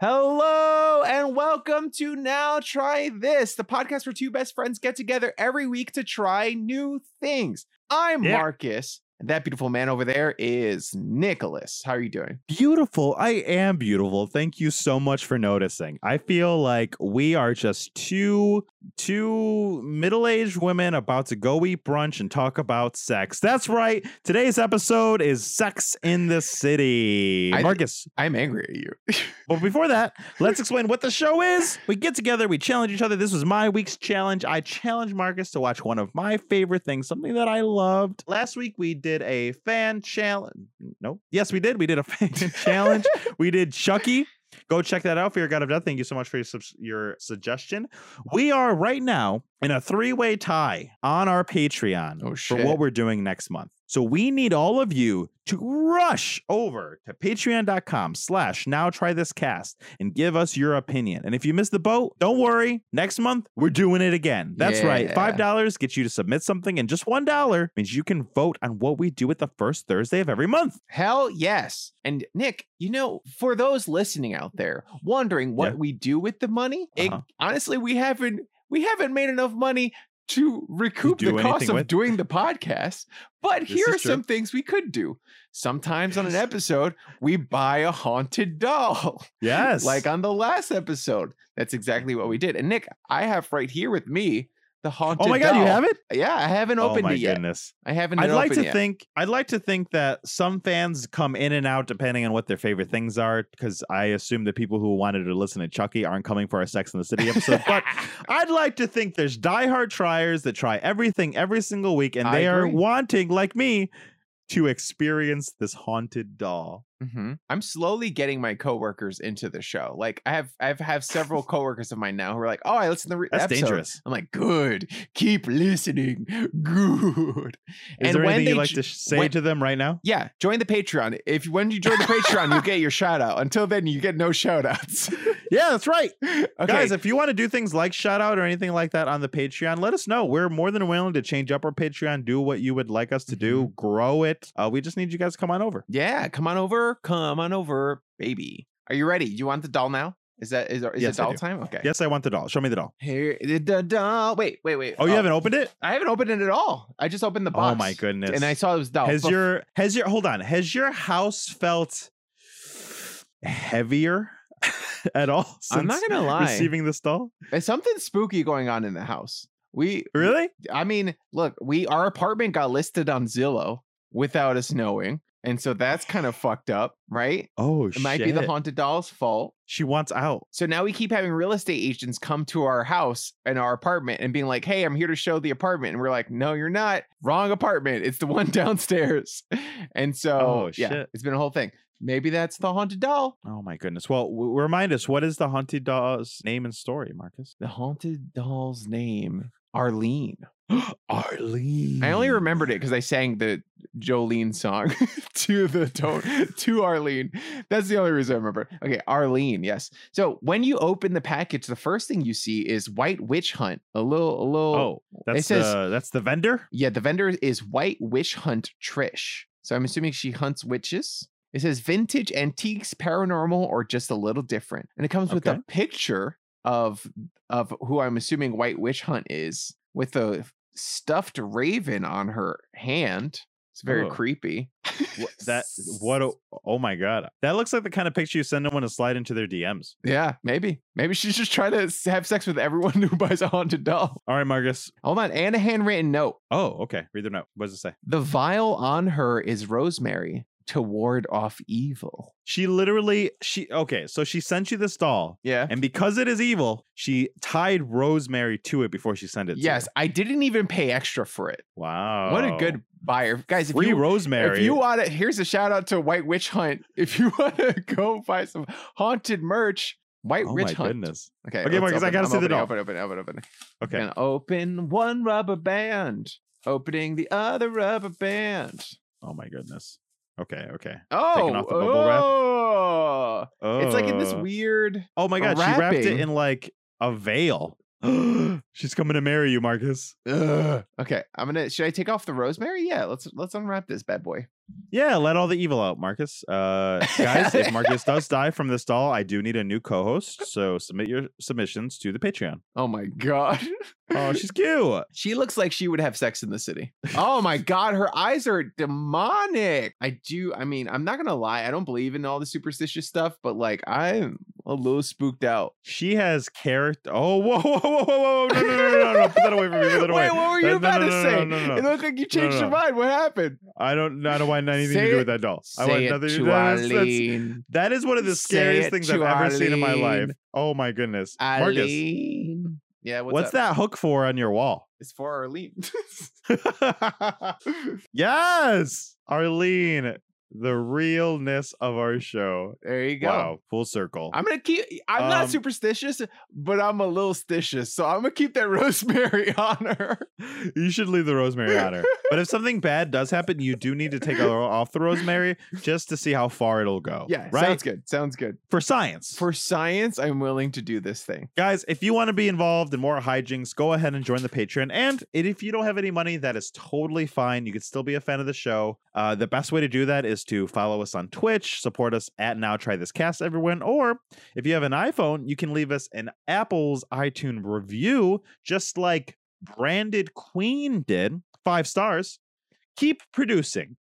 Hello and welcome to Now Try This, the podcast where two best friends get together every week to try new things. I'm Yeah. Marcus, and that beautiful man over there is Nicholas. How are you doing? Beautiful. I am beautiful. Thank you so much for noticing. I feel like we are just two two middle-aged women about to go eat brunch and talk about sex. That's right. Today's episode is Sex in the City. I- Marcus, I'm angry at you. but before that, let's explain what the show is. We get together, we challenge each other. This was my week's challenge. I challenged Marcus to watch one of my favorite things, something that I loved. Last week we did a fan challenge. No, yes, we did. We did a fan challenge. We did Chucky. Go check that out. Fear God of Death. Thank you so much for your, subs- your suggestion. We are right now in a three way tie on our Patreon Oh, for shit. what we're doing next month. So we need all of you to rush over to patreon.com slash now try this cast and give us your opinion. And if you miss the boat, don't worry. Next month, we're doing it again. That's right. $5 gets you to submit something, and just $1 means you can vote on what we do at the first Thursday of every month. Hell yes. And Nick, you know, for those listening out there wondering what Yeah. we do with the money, Uh-huh. honestly, we haven't we haven't made enough money to recoup the cost of with? doing the podcast. But This here are some things we could do. Sometimes on an episode, we buy a haunted doll. Yes. like on the last episode. That's exactly what we did. And Nick, I have right here with me the haunted oh my God, you have it? Yeah, I haven't Oh opened my it yet. goodness. I haven't I'd like to yet. think I'd like to think that some fans come in and out depending on what their favorite things are because I assume the people who wanted to listen to Chucky aren't coming for our Sex in the City episode. but I'd like to think there's diehard triers that try everything every single week and they are wanting like me to experience this haunted doll. Hmm I'm slowly getting my coworkers into the show. Like I have, I have, several coworkers of mine now who are like, "Oh, I listen to the re- That's episode." dangerous. I'm like, "Good, keep listening, good." Is and there anything you'd like j- to say when- to them right now? Yeah, join the Patreon. If when you join the Patreon, you get your shout out. Until then, you get no shout outs. Yeah, that's right. okay, Guys, if you want to do things like shout out or anything like that on the Patreon, let us know. We're more than willing to change up our Patreon, do what you would like us to do, Mm-hmm. grow it. Uh, we just need you guys to come on over. yeah, come on over, come on over, baby. Are you ready? You want the doll now? Is that is, is Yes, it doll time? Okay. Yes, I want the doll. Show me the doll. Here, the doll. Wait, wait, wait. Oh, you oh, haven't opened it? I haven't opened it at all. I just opened the box. Oh my goodness. And I saw it was doll. has Bef- your has your hold on, has your house felt heavier at all since I'm not gonna lie. receiving this doll? There's something spooky going on in the house. We Really? I mean, look, we our apartment got listed on Zillow without us knowing. And so that's kind of fucked up, right? Oh It might be the haunted doll's fault. She wants out. So now we keep having real estate agents come to our house and our apartment and being like, "Hey, I'm here to show the apartment." And we're like, "No, you're not. Wrong apartment. It's the one downstairs." And so, Oh, yeah, shit. it's been a whole thing. Maybe that's the haunted doll. Oh my goodness. Well, w- remind us what is the haunted doll's name and story, Marcus? The haunted doll's name, Arlene. Arlene. I only remembered it because I sang the Jolene song to the tone to Arlene. That's the only reason I remember. Okay, Arlene. Yes. So when you open the package, the first thing you see is White Witch Hunt. A little, a little. Oh, that's says- the that's the vendor. Yeah, the vendor is White Witch Hunt Trish. So I'm assuming she hunts witches. It says vintage antiques, paranormal, or just a little different. And it comes with Okay. a picture of of who I'm assuming White Witch Hunt is with a stuffed raven on her hand. It's very Oh. creepy. That what? A, oh my god, that looks like the kind of picture you send someone to slide into their DMs. Yeah, maybe. Maybe she's just trying to have sex with everyone who buys a haunted doll. All right, Marcus. Hold on. And a handwritten note. Oh, okay. Read the note. What does it say? The vial on her is rosemary to ward off evil. She literally she okay. So she sent you this doll, Yeah. and because it is evil, she tied rosemary to it before she sent it. Yes. I didn't even pay extra for it. Wow. What a good buyer, guys! If free you rosemary. if you want to, here's a shout out to White Witch Hunt. If you want to go buy some haunted merch, White oh Witch my Hunt. goodness. Okay, Okay, Marcus, I gotta I'm see the doll. Open, open, open, open. Okay. Gonna open one rubber band, opening the other rubber band. Oh my goodness. Okay. Okay. Oh, off the bubble wrap? oh, Oh, it's like in this Uh, weird. Oh my god, she wrapped it in like a veil. She's coming to marry you, Marcus. Ugh. Okay, I'm gonna. Should I take off the rosemary? Yeah, let's let's unwrap this bad boy. Yeah, let all the evil out, Marcus. Uh, guys, if Marcus does die from this doll, I do need a new co-host. So submit your submissions to the Patreon. Oh my god, Oh, she's cute. she looks like she would have sex in the city. Oh my god, her eyes are demonic. I do. I mean, I'm not gonna lie. I don't believe in all the superstitious stuff, but like, I'm a little spooked out. She has character. Oh, whoa, whoa, whoa, whoa, whoa! No, no, no, no, no, no! Put that away from me. Put that away. Wait, what were you no, about no, to no, say? no, no, no. It looked like you changed no. your mind. What happened? I don't. I don't want anything Say to do it- with that doll. I want it nothing to to do. That's, Arlene. that is one of the scariest it things I've ever seen in my life. Oh my goodness, Marcus, Arlene. Yeah, what's, what's, that hook for on your wall? It's for Arlene. yes, Arlene, the realness of our show. there you go. Wow, full circle. I'm gonna keep. I'm Um, not superstitious, but I'm a little stitious, so I'm gonna keep that rosemary on her. you should leave the rosemary on her. But if something bad does happen, you do need to take off the rosemary just to see how far it'll go. Yeah, right. sounds good. Sounds good. For science. For science, I'm willing to do this thing. Guys, if you want to be involved in more hijinks, go ahead and join the Patreon. And if you don't have any money, that is totally fine. You could still be a fan of the show. Uh, the best way to do that is to follow us on Twitch, support us at Now Try This Cast, everyone. Or if you have an iPhone, you can leave us an Apple's iTunes review, just like Branded Queen did, five stars. Keep producing.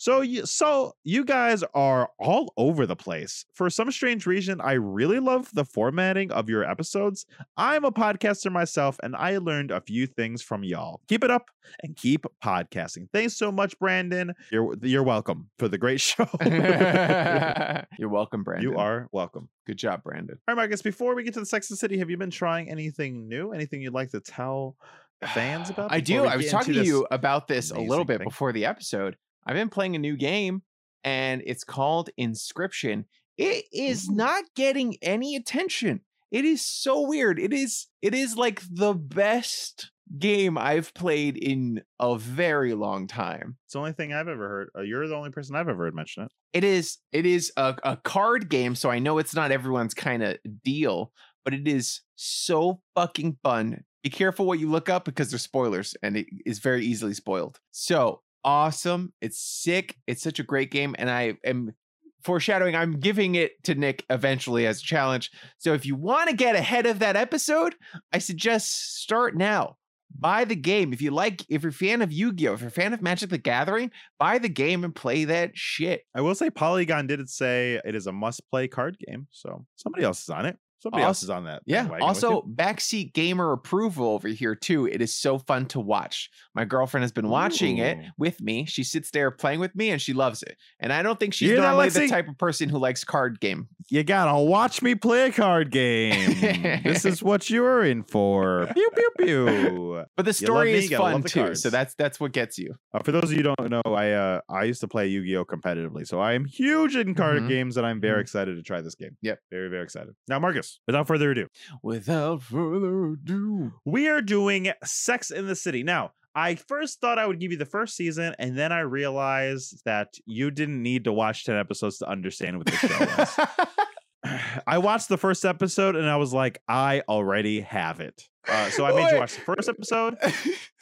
So you so you guys are all over the place. For some strange reason, I really love the formatting of your episodes. I'm a podcaster myself, and I learned a few things from y'all. Keep it up and keep podcasting. Thanks so much, Brandon. You're you're welcome for the great show. You're welcome, Brandon. you are welcome. Good job, Brandon. All right, Marcus. Before we get to the Sex and City, have you been trying anything new? Anything you'd like to tell fans about? I do. I was talking to you about this a little bit thing? before the episode. I've been playing a new game and it's called Inscryption. It is not getting any attention. It is so weird. It is it is like the best game I've played in a very long time. It's the only thing I've ever heard. Uh, you're the only person I've ever heard mention it. It is it is a, a card game, so I know it's not everyone's kind of deal, but it is so fucking fun. Be careful what you look up because there's spoilers and it is very easily spoiled. So awesome. It's sick. It's such a great game. And I am foreshadowing, I'm giving it to Nick eventually as a challenge. So if you want to get ahead of that episode, I suggest start now. Buy the game. If you like, if you're a fan of Yu-Gi-Oh, if you're a fan of Magic the Gathering, buy the game and play that shit. I will say Polygon did say it is a must-play card game, so somebody else is on it. Somebody else is on that. Yeah. bandwagon with you. Also, backseat gamer approval over here too. It is so fun to watch. My girlfriend has been watching it with me. She sits there playing with me, and she loves it. And I don't think she's You hear that, normally the type of person who likes card game. you gotta watch me play a card game. this is what you're in for. Pew pew pew. But the story me, is fun too. cards. So that's that's what gets you. Uh, for those of you who don't know, I uh, I used to play Yu-Gi-Oh competitively, so I am huge in card Mhm. games, and I'm very Mhm. excited to try this game. Yep. very very excited. Now, Marcus, without further ado, Without further ado. we are doing Sex in the City. Now, I first thought I would give you the first season, and then I realized that you didn't need to watch 10 episodes to understand what the show was. I watched the first episode and I was like, I already have it. Uh, so I made you watch the first episode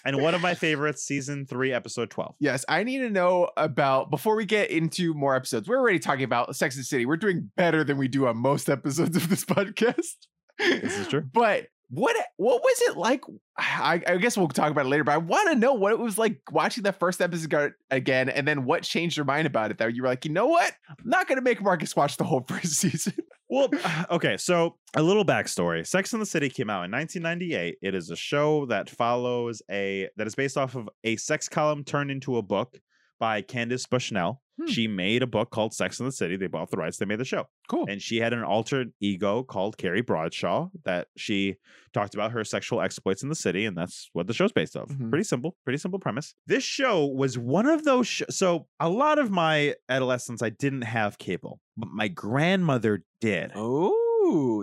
and one of my favorites, season three, episode 12. Yes, I need to know about before we get into more episodes. We're already talking about Sex and the City. We're doing better than we do on most episodes of this podcast. This is true. But what what was it like? I, I guess we'll talk about it later. But I want to know what it was like watching the first episode again, and then what changed your mind about it. That you were like, you know what? I'm not going to make Marcus watch the whole first season. Well, okay, so a little backstory. Sex in the City came out in 1998. It is a show that follows a that is based off of a sex column turned into a book by Candace Bushnell. Hmm. She made a book called Sex in the City. They bought the rights. They made the show. Cool. And she had an alter ego called Carrie Bradshaw that she talked about her sexual exploits in the city, and that's what the show's based off. Mhm. Pretty simple, pretty simple premise. This show was one of those. Sh- so a lot of my adolescence, I didn't have cable, but my grandmother did. Oh,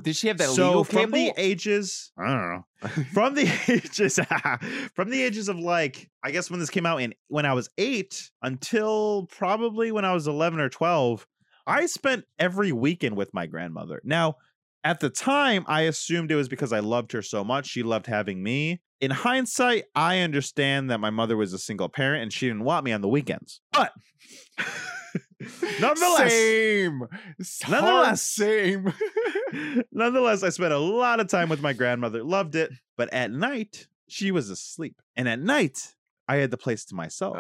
did she have that so legal from the ages, I don't know, from the ages, from the ages of like, I guess when this came out in when I was eight until probably when I was eleven or twelve. I spent every weekend with my grandmother. Now, at the time, I assumed it was because I loved her so much. She loved having me. In hindsight, I understand that my mother was a single parent and she didn't want me on the weekends. But nonetheless, same. Nonetheless. Same. nonetheless, I spent a lot of time with my grandmother. Loved it. But at night, she was asleep. And at night, I had the place to myself.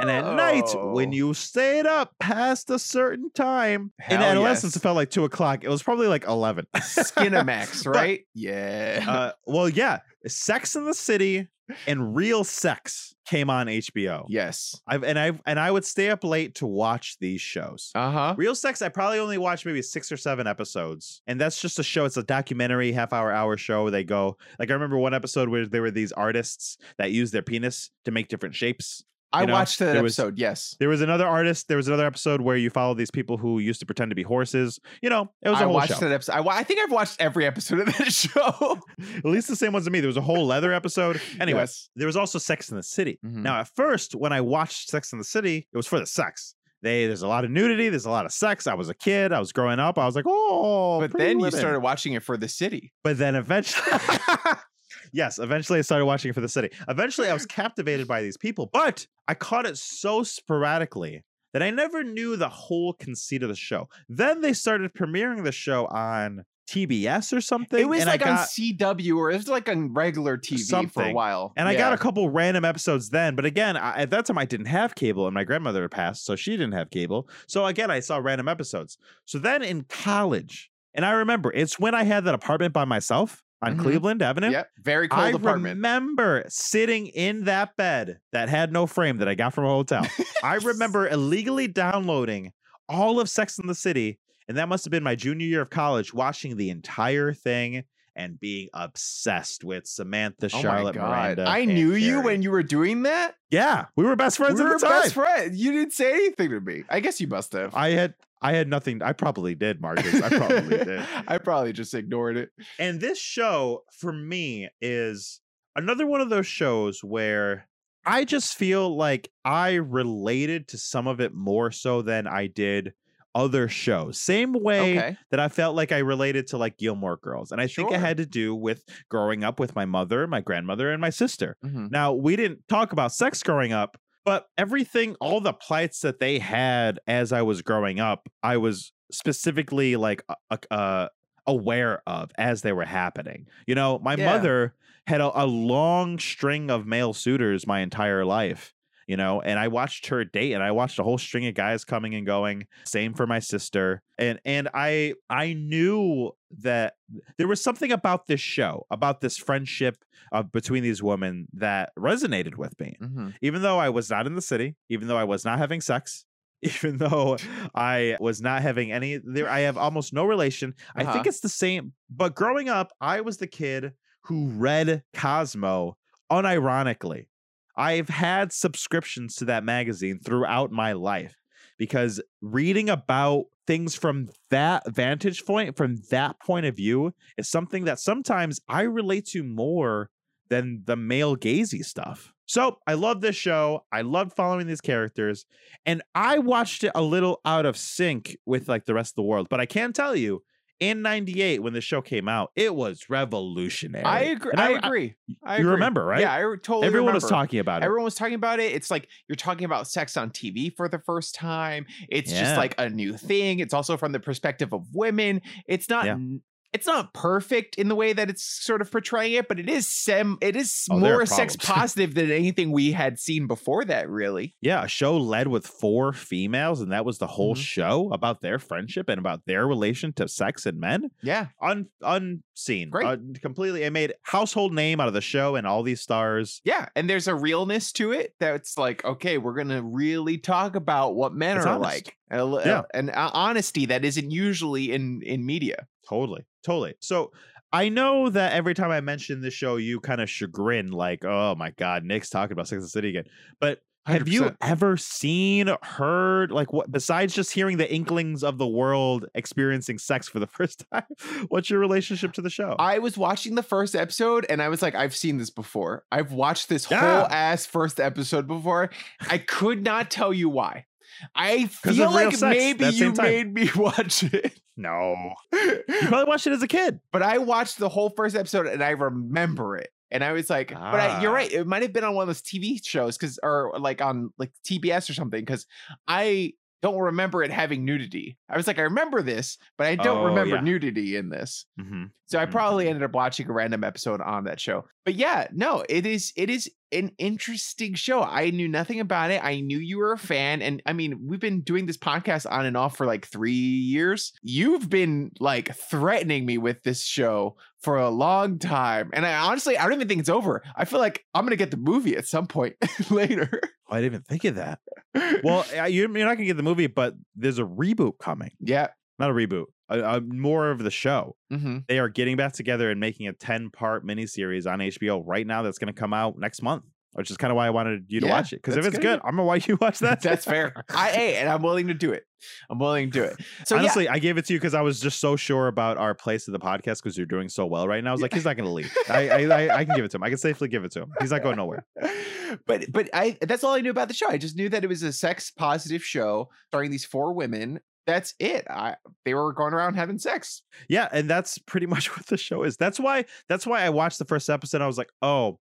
And at night, when Oh. you stayed up past a certain time, in Hell adolescence, yes. it felt like two o'clock. It was probably like 11. Skinemax, But, right? yeah. uh, well, yeah. Sex in the City and Real Sex came on HBO. yes. I've, and I and I would stay up late to watch these shows. Uh huh. Real Sex, I probably only watched maybe six or seven episodes. And that's just a show. It's a documentary, half hour, hour show. They go, like, I remember one episode where there were these artists that used their penis to make different shapes. I know, watched that there was- episode. yes. There was another artist. There was another episode where you follow these people who used to pretend to be horses. You know, it was a I whole watched show. that episode. I, I think I've watched every episode of that show. At least the same ones to me. There was a whole leather episode. Anyway, Yes. there was also Sex in the City. Mhm. Now, at first, when I watched Sex in the City, it was for the sex. They there's a lot of nudity. There's a lot of sex. I was a kid. I was growing up. I was like, oh, but then you started watching it for the city. But then eventually, yes, eventually I started watching it for the city. Eventually, I was captivated by these people, but I caught it so sporadically that I never knew the whole conceit of the show. Then they started premiering the show on TBS or something. It was like on CW or it was like on regular TV for a while. and I got a couple random episodes then. But again, I, at that time I didn't have cable, and my grandmother had passed, so she didn't have cable. So again, I saw random episodes. So then in college, and I remember it's when I had that apartment by myself on Mhm. Cleveland Avenue. Yep. Very cold apartment. I apartment. remember sitting in that bed that had no frame that I got from a hotel. I remember illegally downloading all of Sex in the City, and that must have been my junior year of college, watching the entire thing and being obsessed with Samantha, Oh my Charlotte, god! Miranda. I knew you when you were doing that. Yeah, we were best friends we at were the time. best friends. You didn't say anything to me. I guess you must have. I had I had nothing. I probably did, Marcus. I probably did. I probably just ignored it. And this show for me is another one of those shows where I just feel like I related to some of it more so than I did other shows. Same way Okay. that I felt like I related to like Gilmore Girls. And I think it had to do with growing up with my mother, my grandmother, and my sister. Mhm. Now, we didn't talk about sex growing up, but everything, all the plights that they had as I was growing up, I was specifically like uh, uh, aware of as they were happening. You know, my Yeah. mother had a, a long string of male suitors my entire life. You know, and I watched her date, and I watched a whole string of guys coming and going. Same for my sister, and and I I knew that there was something about this show, about this friendship uh, between these women that resonated with me. Mhm. Even though I was not in the city, even though I was not having sex, even though I was not having any there I have almost no relation. I think Uh-huh. it's the same, but growing up, I was the kid who read Cosmo unironically. I've had subscriptions to that magazine throughout my life because reading about things from that vantage point, from that point of view, is something that sometimes I relate to more than the male gazy stuff. So I love this show. I love following these characters, and I watched it a little out of sync with like the rest of the world. But I can tell you, in '98 when the show came out, it was revolutionary. I agree. And I, agree. I you agree. remember, right? Yeah, I totally. Everyone was talking about it. Everyone was talking about it. It's like you're talking about sex on TV for the first time. It's just like a new thing. It's also from the perspective of women. It's not. Yeah. It's not perfect in the way that it's sort of portraying it, but it is sem. It is Oh, more sex positive than anything we had seen before that. Really. Yeah, a show led with four females, and that was the whole Mhm. show about their friendship and about their relation to sex and men. Yeah. Un unseen, Great. uh, completely. It made household name out of the show and all these stars. Yeah, and there's a realness to it that's like, okay, we're gonna really talk about what men It's are honest. like, and, a Yeah. and honesty that isn't usually in in media. Totally, totally. So I know that every time I mention this show, you kind of chagrin, like, "Oh my God, Nick's talking about Sex and the City again." But have you ever seen, heard, like, what besides just hearing the inklings of the world experiencing sex for the first time? What's your relationship to the show? I was watching the first episode and I was like, I've seen this before. I've watched this Yeah. whole ass first episode before. I could not tell you why. I feel like sex maybe you made me watch it. No, you probably watched it as a kid. but I watched the whole first episode and I remember it. And I was like, but I, you're Ah. right. It might have been on one of those TV shows because, or like on like TBS or something. Because I don't remember it having nudity. I was like, I remember this, but I don't Oh, remember yeah. nudity in this. Mm-hmm. So I Mhm, probably mhm. ended up watching a random episode on that show. But yeah, no, it is it is an interesting show. I knew nothing about it. I knew you were a fan and I mean, we've been doing this podcast on and off for like 3 years. You've been like threatening me with this show for a long time. And I honestly I don't even think it's over. I feel like I'm going to get the movie at some point later. I didn't even think of that. Well, you're, not gonna get the movie, but there's a reboot coming. yeah. Not a reboot, a, a more of the show. hmm They are getting back together and making a 10 part miniseries on HBO right now that's going to come out next month, which is kind of why I wanted you to Yeah, watch it. Because if it's good. good, I'm to why you watch that. That's fair. I hey, and I'm willing to do it. I'm willing to do it. So yeah, Honestly, I gave it to you because I was just so sure about our place of the podcast because you're doing so well right now. I was like, he's not going to leave. I, I, I, I can give it to him. I can safely give it to him. He's not going nowhere. but but I that's all I knew about the show. I just knew that it was a sex positive show starring these four women. That's it. I they were going around having sex. Yeah, and that's pretty much what the show is. That's why. That's why I watched the first episode. I was like, oh,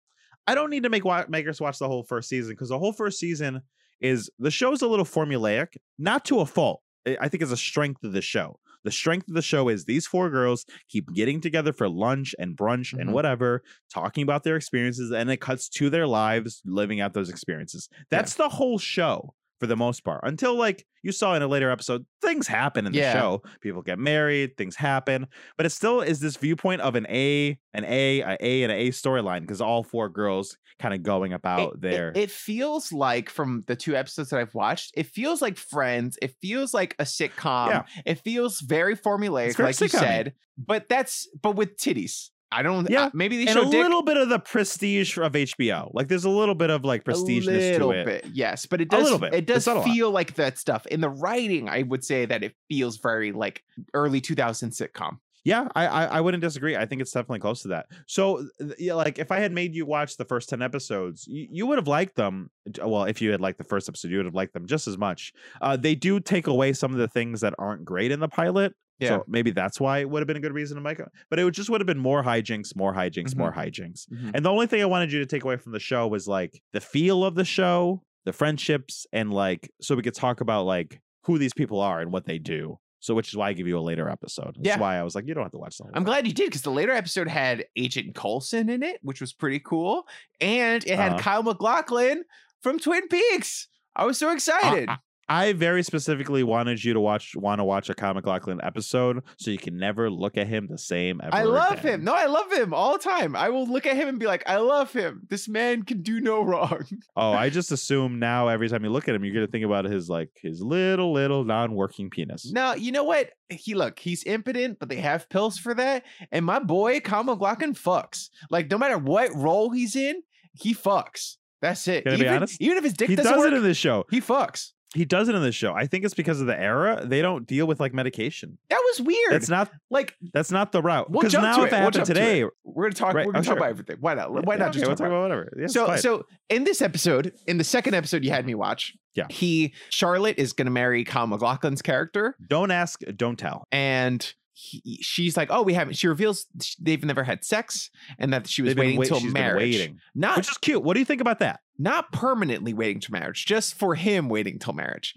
I don't need to make wa- make watch the whole first season because the whole first season is the show's a little formulaic, not to a fault. I think it's a strength of the show. The strength of the show is these four girls keep getting together for lunch and brunch and Mhm. whatever, talking about their experiences, and it cuts to their lives living out those experiences. That's the whole show for the most part. Until like you saw in a later episode, things happen in the Yeah. show. People get married, things happen, but it still is this viewpoint of an A, an A, a A, and an A storyline because all four girls kind of going about It- their. It, it feels like from the two episodes that I've watched, it feels like Friends. It feels like a sitcom. Yeah. It feels very formulaic, very like you sitcom-y. said. But that's but with titties. I don't. Yeah, uh, maybe they and show a dick little bit of the prestige of HBO. Like there's a little bit of like prestigeness a little to it. bit, yes, but it does. A little bit. It does not a lot. feel like that stuff in the writing. I would say that it feels very like early 2000 sitcom. Yeah, I, I I wouldn't disagree. I think it's definitely close to that. So, yeah, like if I had made you watch the first ten episodes, you, you would have liked them. Well, if you had liked the first episode, you would have liked them just as much. Uh, they do take away some of the things that aren't great in the pilot. Yeah. So maybe that's why it would have been a good reason to make it. But it would just would have been more hijinks, more hijinks, Mhm. more hijinks. Mhm. And the only thing I wanted you to take away from the show was like the feel of the show, the friendships, and like so we could talk about like who these people are and what they do. So which is why I give you a later episode. That's Yeah. why I was like, you don't have to watch the I'm glad you did because the later episode had Agent Coulson in it, which was pretty cool, and it had Uh-huh. Kyle MacLachlan from Twin Peaks. I was so excited. I very specifically wanted you to watch want to watch a Kyle MacLachlan episode so you can never look at him the same ever I love again. him. No, I love him all the time. I will look at him and be like, I love him. This man can do no wrong. Oh, I just assume now every time you look at him, you're gonna think about his like his little little non-working penis. No, you know what? He look, he's impotent, but they have pills for that. And my boy, Kyle MacLachlan, fucks. Like, no matter what role he's in, he fucks. That's it. Can I be even, honest? even if his dick He doesn't does work, it in this show. he fucks. He does it in this show. I think it's because of the era. They don't deal with like medication. That was weird. That's not like that's not the route. we'll Because now to if it. We'll happened jump to today, it. we're gonna talk. Right, We're oh, gonna talk sure. about everything. Why not? Why Yeah, not okay, just we'll talk about? about whatever. Yeah, so fine. so in this episode, in the second episode you had me watch, Yeah. he Charlotte is gonna marry Kyle MacLachlan's character, don't ask, don't tell. and he, she's like, "Oh, we haven't." She reveals they've never had sex, and that she was They've waiting wait- till marriage. waiting, Not which is cute. What do you think about that? Not permanently waiting to marriage, just for him waiting till marriage.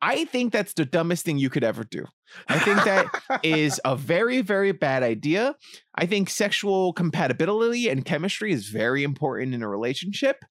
I think that's the dumbest thing you could ever do. I think that is a very, very bad idea. I think sexual compatibility and chemistry is very important in a relationship.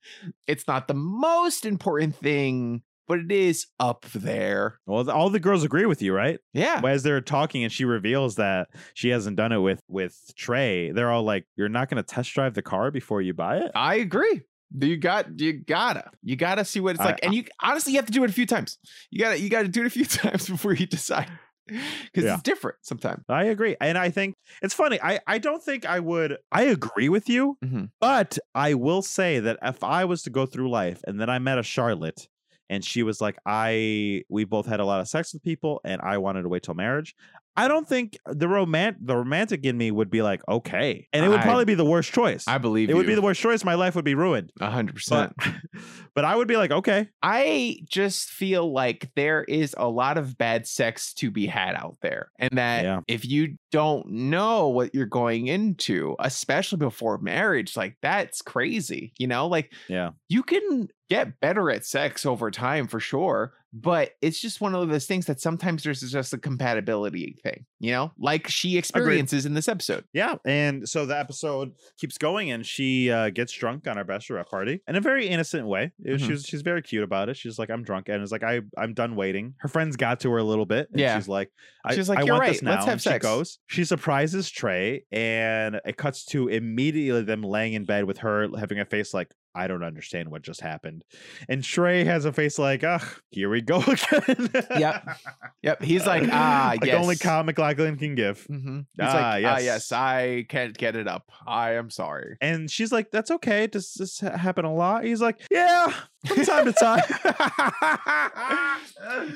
It's not the most important thing, but it is up there. Well, all the girls agree with you, right? Yeah. As they're talking and she reveals that she hasn't done it with with Trey, they're all like, "You're not going to test drive the car before you buy it." I agree. You got you gotta. You gotta see what it's I- like. And you honestly you have to do it a few times. You gotta you gotta do it a few times before you decide. Because Yeah. it's different sometimes. I agree, and I think it's funny. I I don't think I would. I agree with you, Mhm. but I will say that if I was to go through life and then I met a Charlotte. And she was like, "I we both had a lot of sex with people, and I wanted to wait till marriage." I don't think the romant the romantic in me would be like, okay, and it would I- probably be the worst choice. I believe it would be the worst choice. My life would be ruined. A hundred But, percent. but I would be like, okay, I just feel like there is a lot of bad sex to be had out there. And that Yeah. if you don't know what you're going into, especially before marriage, like that's crazy. You know, like yeah, you can get better at sex over time for sure, but it's just one of those things that sometimes there's just a compatibility thing, you know, like she experiences in this episode. yeah. And so the episode keeps going, and she uh, gets drunk on our bachelorette party in a very innocent way. Was- Mhm. She's she's very cute about it. She's like, I'm drunk, and it's like, I I'm done waiting. Her friends got to her a little bit. And Yeah. she's like, I, She's like, I "You're want this right, let's now," have and she goes. She surprises Trey, and it cuts to immediately them laying in bed with her having a face like. I don't understand what just happened. And Trey has a face like, ugh, here we go again. Yep. Yep. He's like, ah, like yes. only Kyle MacLachlan can give. Mm-hmm. He's Ah, like, ah, yes. yes, I can't get it up. I am sorry. And she's like, "That's okay. Does this happen a lot?" He's like, "Yeah, from time to time."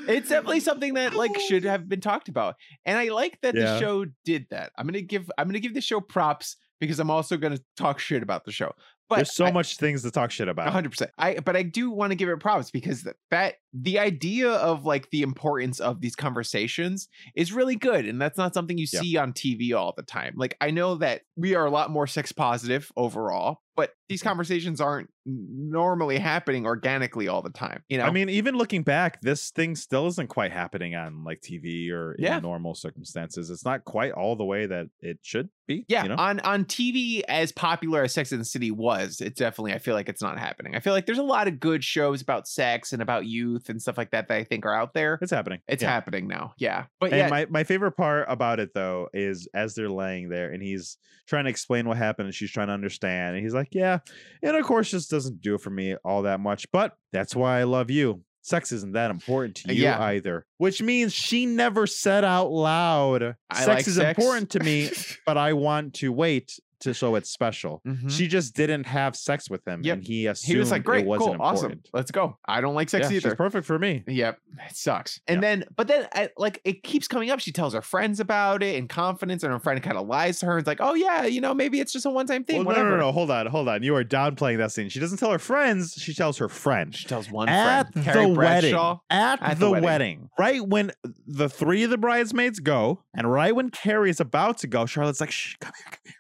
it's definitely something that like should have been talked about and i like that Yeah. the show did that i'm gonna give i'm gonna give the show props because i'm also gonna talk shit about the show but There's so I- much things to talk shit about. 100% i but i do want to give it props because th- that the idea of like the importance of these conversations is really good and that's not something you Yeah. see on tv all the time like i know that we are a lot more sex positive overall but these conversations aren't normally happening organically all the time you know I mean, even looking back, this thing still isn't quite happening on like TV or in Yeah. normal circumstances. It's not quite all the way that it should be. Yeah, you know? on on TV, as popular as Sex and the City was, it definitely I feel like it's not happening. I feel like there's a lot of good shows about sex and about youth and stuff like that that I think are out there. it's happening. It's Yeah. happening now. Yeah, but And yeah, my, my favorite part about it though is as they're laying there and he's trying to explain what happened and she's trying to understand. And he's like, Yeah, and of course just doesn't do it for me all that much, but that's why I love you. Sex isn't that important to Uh, you yeah. either. Which means she never said out loud, I sex like is sex. important to me, but I want to wait to show it's special. Mhm. She just didn't have sex with him, Yep. and he assumed he was like, it "Great, wasn't cool, awesome, important. let's go." I don't like sex Yeah, she's perfect for me. Yep, it sucks. And then, but then, I, like, it keeps coming up. She tells her friends about it in confidence, and her friend kind of lies to her. It's like, "Oh yeah, you know, maybe it's just a one-time thing." Well, no, whatever. no, no, no, hold on, hold on. You are downplaying that scene. She doesn't tell her friends. She tells her friend. She tells one at friend, the Carrie wedding, Bradshaw. at, At the, the wedding. wedding. right when the three of the bridesmaids go, and right when Carrie is about to go, Charlotte's like, "Shh, come here, come here,"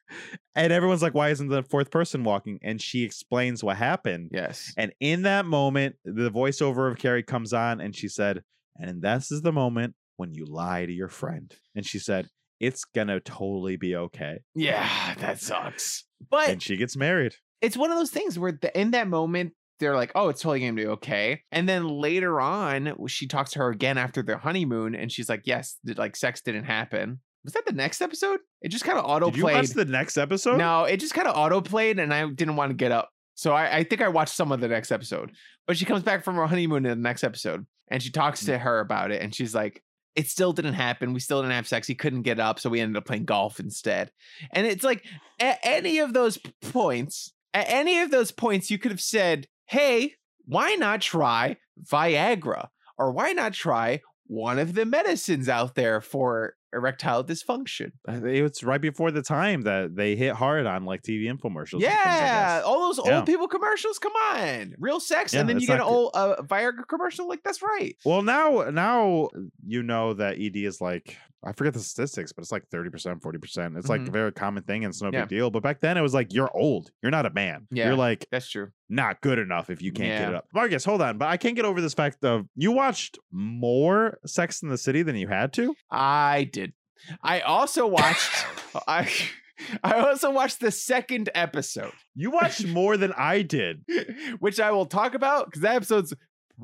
and everyone's like, "Why isn't the fourth person walking?" And she explains what happened. Yes. And in that moment, the voiceover of Carrie comes on, and she said, "And this is the moment when you lie to your friend." And she said, "It's gonna totally be okay." Yeah, that sucks. But And she gets married. it's one of those things where the, in that moment they're like, "Oh, it's totally gonna be okay," and then later on, she talks to her again after their honeymoon, and she's like, "Yes, like sex didn't happen." Was that the next episode? It just kind of auto played. Did you watch the next episode? No, it just kind of auto played, and I didn't want to get up. So I, I think I watched some of the next episode. But she comes back from her honeymoon in the next episode, and she talks Mm. to her about it, and she's like, "It still didn't happen. We still didn't have sex. He couldn't get up, so we ended up playing golf instead." And it's like at any of those points, at any of those points, you could have said, "Hey, why not try Viagra, or why not try one of the medicines out there for erectile dysfunction?" It's right before the time that they hit hard on like TV infomercials. and things, I Yeah, all those old Yeah. people commercials. Come on, real sex, Yeah, and then you get an old uh, Viagra commercial. Like that's right. Well, now now you know that ED is like I forget the statistics, but it's like thirty percent, forty percent. It's like a very common thing, and it's no Yeah. big deal. But back then, it was like you're old, you're not a man. Yeah. You're like That's true. Not good enough if you can't get it up. Marcus, hold on, but I can't get over this fact of you watched more Sex in the City than you had to. I did. I also watched. I I also watched the second episode, You watched more than I did. which I will talk about because that episode's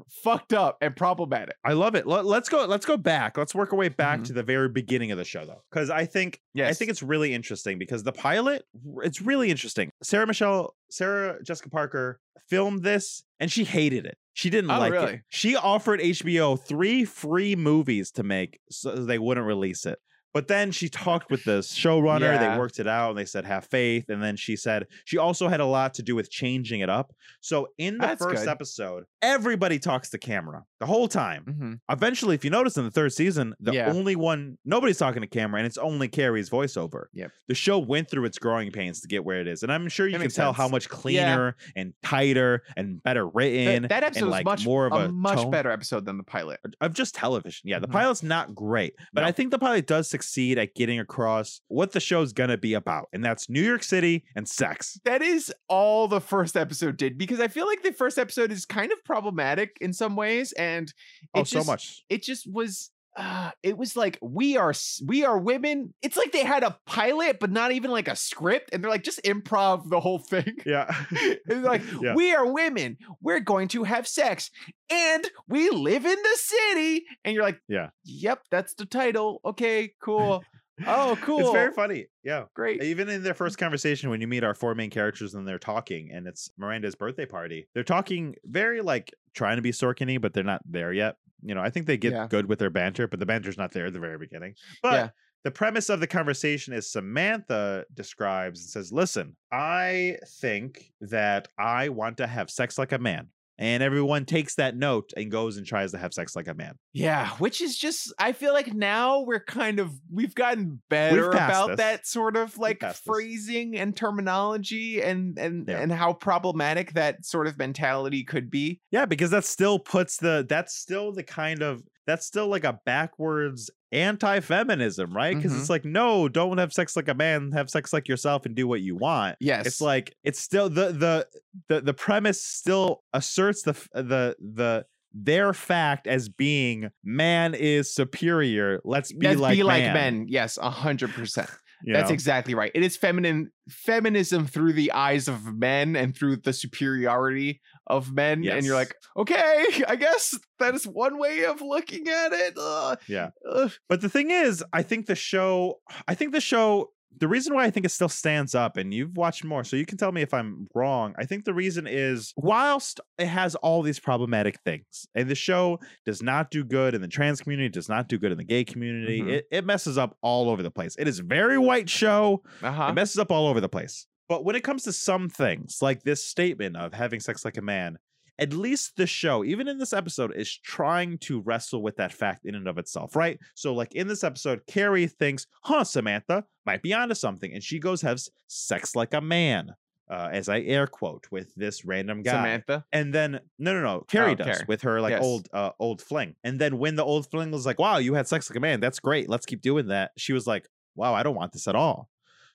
fucked up and problematic. I love it. Let, us go. Let's go back. Let's work our way back Mhm. to the very beginning of the show, though, because I think I think it's really interesting because the pilot, it's really interesting. Sarah Michelle, Sarah Jessica Parker filmed this, and she hated it. She didn't Oh, like it. She offered HBO three free movies to make, so they wouldn't release it. But then she talked with the showrunner. Yeah. They worked it out and they said, have faith. And then she said she also had a lot to do with changing it up. So in the That's first good. episode, everybody talks to camera the whole time. Mhm. Eventually, if you notice in the third season, the Yeah. only one, nobody's talking to camera and it's only Carrie's voiceover. Yep. The show went through its growing pains to get where it is. And I'm sure you That can tell how much cleaner and tighter and better written. that episode and was like much more of a, much tone better episode than the pilot. of just television. Yeah, the Mhm. pilot's not great, but No. I think the pilot does succeed at getting across what the show's gonna be about, and that's New York City and sex. That is all the first episode did because I feel like the first episode is kind of problematic in some ways, and Oh, just, so much. It just was. Uh, it was like we are we are women. It's like they had a pilot, but not even like a script, and they're like just improv the whole thing. Yeah. It's like Yeah. we are women. We're going to have sex, and we live in the city. And you're like, Yeah. yep, that's the title. Okay, cool. Oh, cool. It's very funny. Yeah. great. Even in their first conversation, when you meet our four main characters and they're talking, and it's Miranda's birthday party, they're talking very like trying to be Sorkin but they're not there yet. You know, I think they get Yeah. good with their banter, but the banter's not there at the very beginning. But Yeah. the premise of the conversation is Samantha describes and says, Listen, I think that I want to have sex like a man. And everyone takes that note and goes and tries to have sex like a man. Yeah, which is just I feel like now we're kind of we've gotten better passed about this. that sort of like passed this. phrasing and terminology and and Yeah. and how problematic that sort of mentality could be. Yeah, because that still puts the that's still the kind of that's still like a backwards anti-feminism, right? Because Mhm. it's like, no, don't have sex like a man, have sex like yourself and do what you want. Yes. It's like it's still the the the the premise still asserts the the the their fact as being man is superior. Let's be Let's like be like men. Yes, a hundred percent. You That's know? exactly right. It is feminine feminism through the eyes of men and through the superiority of men. And you're like, okay, I guess that is one way of looking at it. Ugh, Yeah. ugh. But the thing is, I think the show, I think the show, the reason why I think it still stands up, and you've watched more, so you can tell me if I'm wrong. I think the reason is whilst it has all these problematic things, and the show does not do good in the trans community, does not do good in the gay community, Mhm. it, it messes up all over the place. It is a very white show. Uh-huh. It messes up all over the place. But when it comes to some things, like this statement of having sex like a man, at least the show, even in this episode, is trying to wrestle with that fact in and of itself, right? So, like in this episode, Carrie thinks, huh, Samantha might be onto something. And she goes, has sex like a man, uh, as I air quote with this random guy. Samantha. And then no, no, no. Carrie Oh, does Carrie. with her like Yes. old, uh, old fling. And then when the old fling was like, "Wow, you had sex like a man. That's great. Let's keep doing that." She was like, "Wow, I don't want this at all."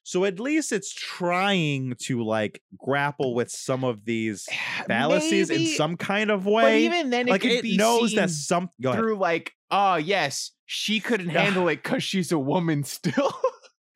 So at least it's trying to like grapple with some of these eh, fallacies in some kind of way. But even then, it like it be knows seen that some. Through like, oh yes, she couldn't handle it because she's a woman still.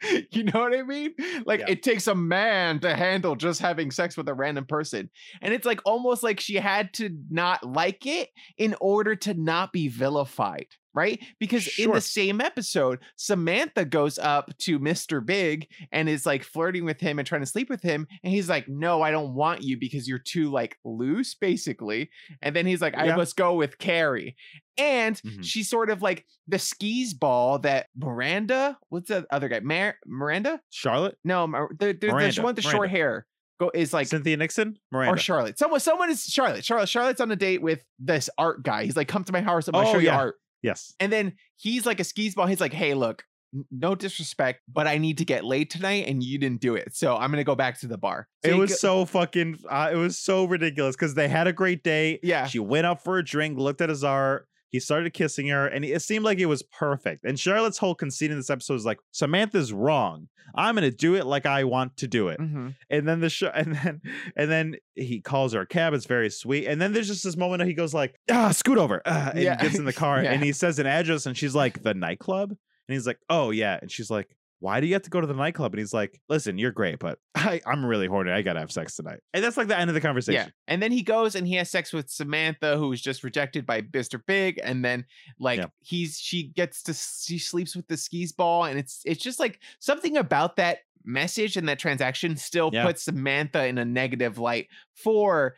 you know what I mean? Like Yeah. it takes a man to handle just having sex with a random person. And it's like almost like she had to not like it in order to not be vilified. Right? Because in the same episode, Samantha goes up to Mr. Big and is like flirting with him and trying to sleep with him. And he's like, No, I don't want you because you're too like loose, basically. And then he's like, I Yeah. must go with Carrie. And Mhm. she's sort of like the skis ball that Miranda, what's the other guy? Mar- Miranda? Charlotte, No, the, the, the Miranda, one with the short hair go is like Cynthia Nixon, Miranda. or Charlotte. Someone someone is Charlotte. Charlotte Charlotte's on a date with this art guy. He's like, come to my house, I'm gonna Oh, show you art. Yes. And then he's like a skis ball. He's like, hey, look, no disrespect, but I need to get laid tonight, and you didn't do it. So I'm gonna go back to the bar. So it was go- so fucking. Uh, it was so ridiculous because they had a great day. yeah. She went up for a drink, looked at his art. He started kissing her, and it seemed like it was perfect. And Charlotte's whole conceit in this episode is like, Samantha's wrong. I'm gonna do it like I want to do it. Mhm. And then the show, and then and then he calls her a cab. It's very sweet. And then there's just this moment where he goes like, ah, scoot over, ah, and Yeah. gets in the car, Yeah. and he says an address, and she's like, the nightclub, and he's like, oh yeah, and she's like. Why do you have to go to the nightclub? And he's like, "Listen, you're great, but I, I'm really horny. I gotta have sex tonight." And that's like the end of the conversation. Yeah. And then he goes and he has sex with Samantha, who was just rejected by Mr. Big. And then like Yeah. he's she gets to she sleeps with the skis ball. And it's it's just like something about that message and that transaction still Yeah. puts Samantha in a negative light for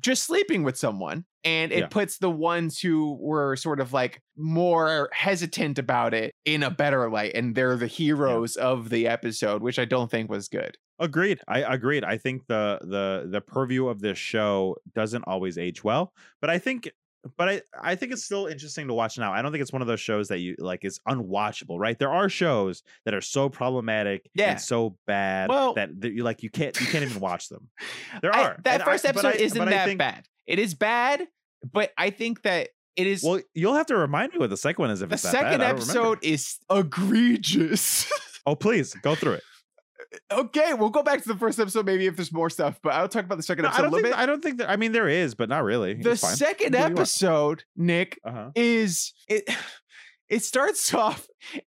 just sleeping with someone. And it Yeah. puts the ones who were sort of like more hesitant about it in a better light. And they're the heroes of the episode, which I don't think was good. Agreed. I agreed. I think the the the purview of this show doesn't always age well, but I think but I I think it's still interesting to watch now. I don't think it's one of those shows that you like is unwatchable, right? There are shows that are so problematic Yeah. and so bad Well- that, that you like you can't you can't even watch them. There I- are. that And first but episode I- isn't that think- bad. It is bad, but I think that it is. Well, you'll have to remind me what the second one is if the bad. second I don't episode is egregious. Oh, please go through it. Okay, we'll go back to the first episode maybe if there's more stuff, but I'll talk about the second No, episode a little bit. I don't think that I mean there is, but not really. the fine. second Do what you want. episode, Nick, Uh-huh. is it it starts off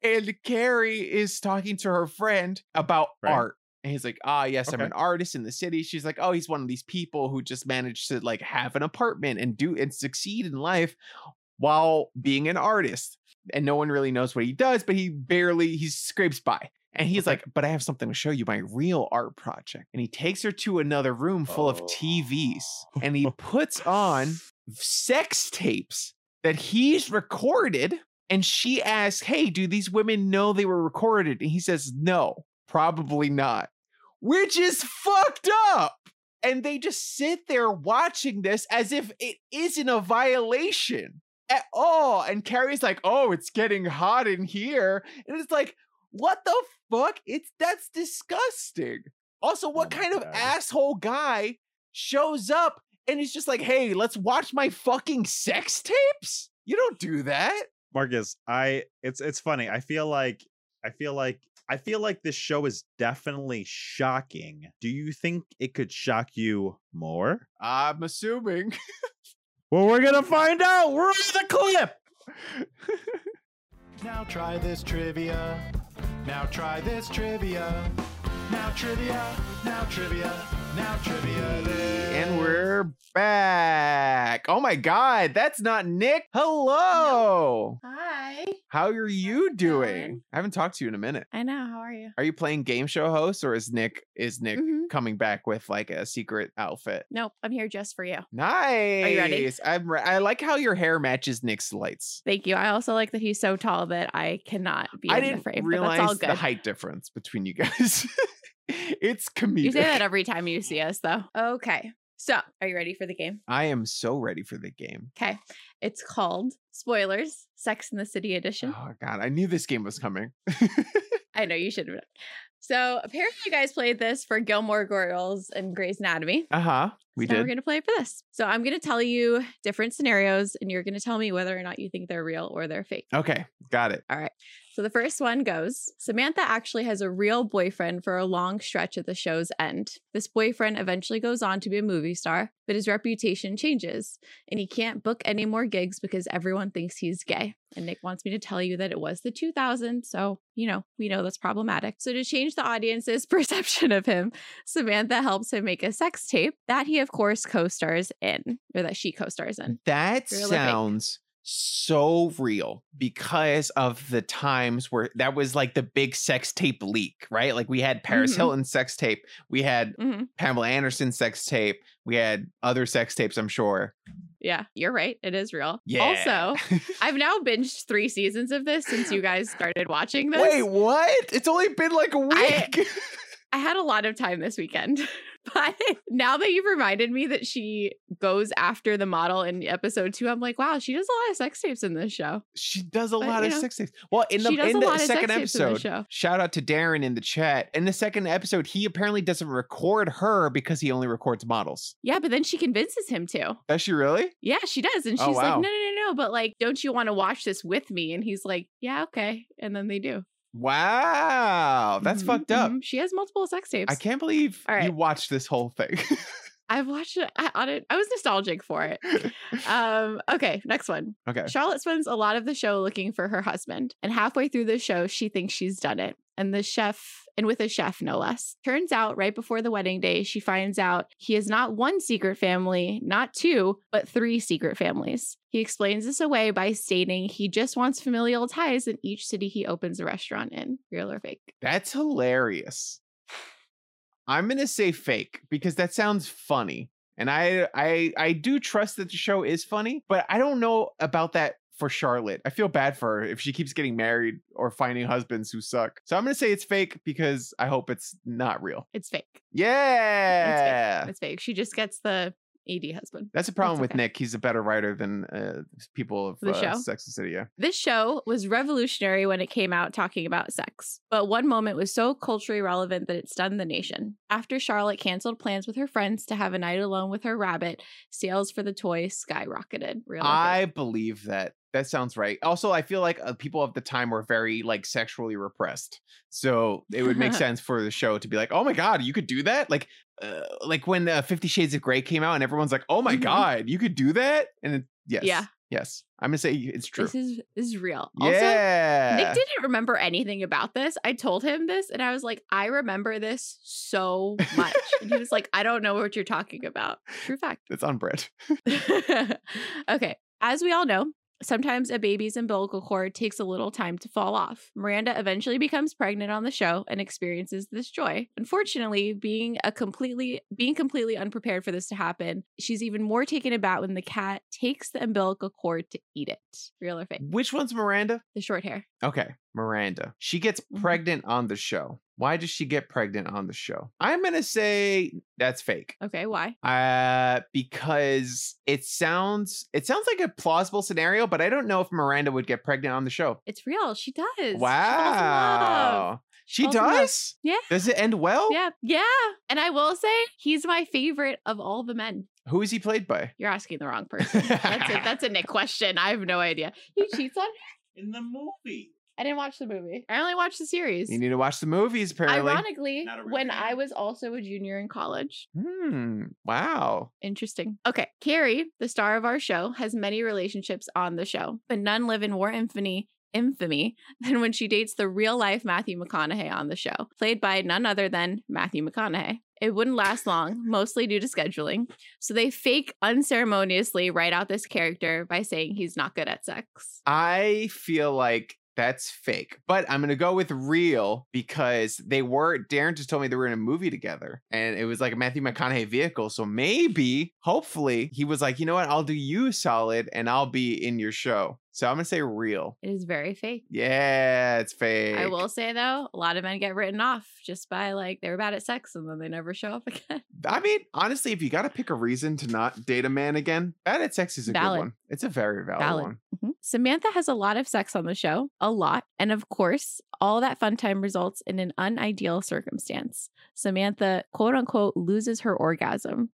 and Carrie is talking to her friend about Right. art. And he's like, ah, yes, I'm an artist in the city. She's like, oh, he's one of these people who just managed to like have an apartment and do and succeed in life while being an artist. And no one really knows what he does, but he barely he scrapes by. And he's Okay. like, but I have something to show you, my real art project. And he takes her to another room full of TVs oh. and he puts on sex tapes that he's recorded. And she asks, Hey, do these women know they were recorded? And he says, No, probably not, which is fucked up. And they just sit there watching this as if it isn't a violation at all. And Carrie's like, Oh, it's getting hot in here. And it's like, What the fuck? It's that's disgusting. Also, oh what my kind of asshole guy shows up and he's just like, hey, let's watch my fucking sex tapes? You don't do that. Marcus, I it's it's funny. I feel like I feel like I feel like this show is definitely shocking. Do you think it could shock you more? I'm assuming. Well, we're gonna find out. We're on the clip. Now try this trivia. Now try this trivia. Now trivia. Now trivia. Now trivia. and we're back. Oh my god, that's not Nick. Hello. Hi. How are you doing? I haven't talked to you in a minute. I know. How are you? Are you playing game show host or is Nick is Nick Mhm. coming back with like a secret outfit? Nope. I'm here just for you. Nice. Are you ready? I'm re- I like how your hair matches Nick's lights. Thank you. I also like that he's so tall that I cannot be I in didn't the frame. realize but that's all the height difference between you guys. it's comedic. You say that every time you see us, though. Okay. So, are you ready for the game? I am so ready for the game. Okay. It's called Spoilers Sex in the City Edition. Oh god, I knew this game was coming. I know you should have. So, apparently, you guys played this for Gilmore Girls and Grey's Anatomy. uh huh. We So did. We're going to play it for this. So, I'm going to tell you different scenarios, and you're going to tell me whether or not you think they're real or they're fake. Okay, got it. All right. So the first one goes Samantha actually has a real boyfriend for a long stretch at the show's end. This boyfriend eventually goes on to be a movie star, but his reputation changes and he can't book any more gigs because everyone thinks he's gay. And Nick wants me to tell you that it was the 2000s. So, you know, we know that's problematic. So, to change the audience's perception of him, Samantha helps him make a sex tape that he, of course, co stars in, or that she co stars in. That Real or fake? sounds so real because of the times where that was like the big sex tape leak, right? Like we had Paris Mhm. Hilton sex tape, we had hmm Pamela Anderson sex tape, we had other sex tapes, I'm sure. Yeah, you're right. It is real. Yeah. Also, I've now binged three seasons of this since you guys started watching this. Wait, what? It's only been like a week. I had a lot of time this weekend. But now that you've reminded me that she goes after the model in episode two, I'm like, wow, she does a lot of sex tapes in this show. she does a But, lot of know, sex tapes. Well, in the in the lot of sex second tapes in the episode, shout out to Darren in the chat. In the second episode, he apparently doesn't record her because he only records models. Yeah, but then she convinces him to. Does she really? Yeah, she does. And oh, she's Oh, like, no, no, no, no. But like, don't you want to watch this with me? And he's like, yeah, okay. And then they do. Wow, that's Mhm, fucked up. mhm. She has multiple sex tapes. I can't believe All you watched this whole thing. I've watched it I- on it. I was nostalgic for it. Um, okay, next one. okay. Charlotte spends a lot of the show looking for her husband, and halfway through the show, she thinks she's done it. And the chef, and with a chef, no less. Turns out, right before the wedding day, she finds out he has not one secret family, not two, but three secret families. He explains this away by stating he just wants familial ties in each city he opens a restaurant in. Real or fake? That's hilarious. I'm going to say fake because that sounds funny. And I I I do trust that the show is funny, but I don't know about that for Charlotte. I feel bad for her if she keeps getting married or finding husbands who suck. So I'm gonna say it's fake because I hope it's not real. It's fake. Yeah. It's fake. It's fake. She just gets the ED husband. That's a problem with okay. Nick. He's a better writer than uh, people of The uh, show? Sex and City. Yeah. This show was revolutionary when it came out talking about sex, but one moment was so culturally relevant that it stunned the nation. After Charlotte canceled plans with her friends to have a night alone with her rabbit, sales for the toy skyrocketed. Real I believe that. That sounds right. Also, I feel like uh, people of the time were very like sexually repressed, so it would make sense for the show to be like, "Oh my god, you could do that!" Like, uh, like when uh, Fifty Shades of Grey came out, and everyone's like, "Oh my Mhm. god, you could do that!" And it, yes, Yeah. yes, I'm gonna say it's true. This is this is real. Also, yeah, Nick didn't remember anything about this. I told him this and I was like, I remember this so much. and he was like, I don't know what you're talking about. True fact. it's on Brett. okay. As we all know, sometimes a baby's umbilical cord takes a little time to fall off. Miranda eventually becomes pregnant on the show and experiences this joy. Unfortunately, being a completely being completely unprepared for this to happen, she's even more taken aback when the cat takes the umbilical cord to eat it. Real or fake? Which one's Miranda? The short hair. Okay, Miranda. She gets Mhm. pregnant on the show. Why does she get pregnant on the show? I'm gonna say that's fake. Okay, why? Uh, because it sounds it sounds like a plausible scenario, but I don't know if Miranda would get pregnant on the show. It's real. She does. She falls in love. Wow, she Falls in does. Yeah. Does it end well? Yeah. Yeah. And I will say he's my favorite of all the men. Who is he played by? You're asking the wrong person. That's a that's a Nick question. I have no idea. He cheats on her. In the movie. I didn't watch the movie. I only watched the series. You need to watch the movies. Apparently. Ironically, Not a real when fan. I was also a junior in college. Hmm. Wow. Interesting. Okay. Carrie, the star of our show, has many relationships on the show, but none live in more infamy infamy than when she dates the real life Matthew McConaughey on the show, played by none other than Matthew McConaughey. It wouldn't last long, mostly due to scheduling. So they fake unceremoniously write out this character by saying he's not good at sex. I feel like that's fake, but I'm gonna go with real because they were. Darren just told me they were in a movie together, and it was like a Matthew McConaughey vehicle. So maybe, hopefully, he was like, you know what, I'll do you solid, and I'll be in your show. So I'm gonna say real. It is very fake. Yeah, it's fake. I will say though, a lot of men get written off just by like they were bad at sex and then they never show up again. I mean, honestly, if you got to pick a reason to not date a man again, bad at sex is a Valid. good one. It's a very valid, Valid. one. Mhm. Samantha has a lot of sex on the show, a lot. And of course, all that fun time results in an unideal circumstance. Samantha, quote unquote, loses her orgasm.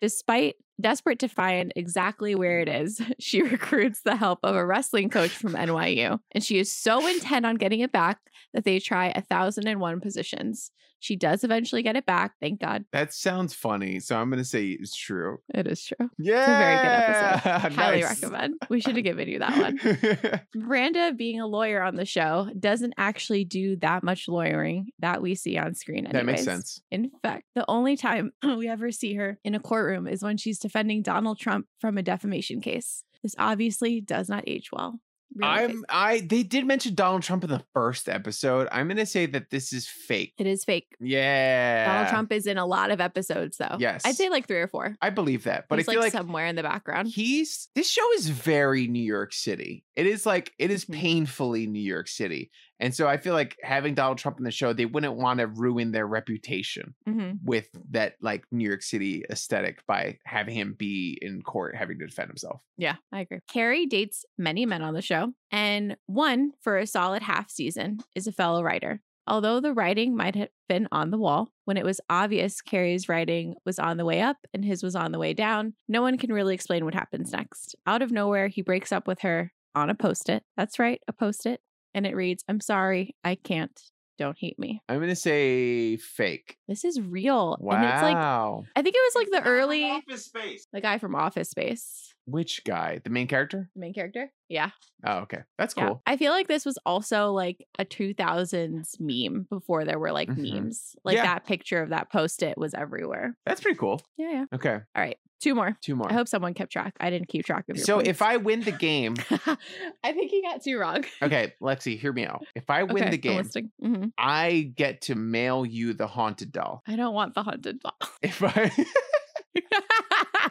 Despite desperate to find exactly where it is, she recruits the help of a wrestling coach from NYU. And she is so intent on getting it back that they try a thousand and one positions. She does eventually get it back, thank God. That sounds funny, so I'm gonna say it's true. It is true. Yeah, It's a very good episode. Highly Nice. recommend. We should have given you that one. Miranda, being a lawyer on the show, doesn't actually do that much lawyering that we see on screen. that makes sense. In fact, the only time we ever see her in a courtroom is when she's defending Donald Trump from a defamation case. This obviously does not age well. Real fake. I'm I they did mention Donald Trump in the first episode. I'm gonna say that this is fake. It is fake. Yeah. Donald Trump is in a lot of episodes, though. Yes. I'd say like three or four. I believe that. But He's I feel like, like, somewhere in the background. he's this show is very New York City. It is like it is Mhm. painfully New York City. And so I feel like having Donald Trump in the show, they wouldn't want to ruin their reputation hmm with that like New York City aesthetic by having him be in court having to defend himself. Yeah, I agree. Carrie dates many men on the show, and one for a solid half season is a fellow writer. Although the writing might have been on the wall, when it was obvious Carrie's writing was on the way up and his was on the way down, no one can really explain what happens next. Out of nowhere, he breaks up with her on a post it. That's right, a post it. And it reads, I'm sorry, I can't. Don't hate me. I'm gonna say fake. This is real. Wow. And it's like, I think it was like the early, Office Space. the guy from Office Space, Which guy? The main character? the main character. Yeah. Oh, okay. That's Yeah. cool. I feel like this was also like a 2000s meme before there were like Mhm. memes. Like Yeah. that picture of that post it was everywhere. That's pretty cool. Yeah, yeah. Okay. All right. Two more. Two more. I hope someone kept track. I didn't keep track of So if. I win the game, I think he got two wrong. okay, Lexi, hear me out. If I win Okay, the game. Mhm. I get to mail you the haunted doll. I don't want the haunted doll. If I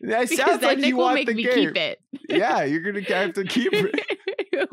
that sounds like Nick you will want make the me game. keep it. Yeah, you're gonna have to keep it.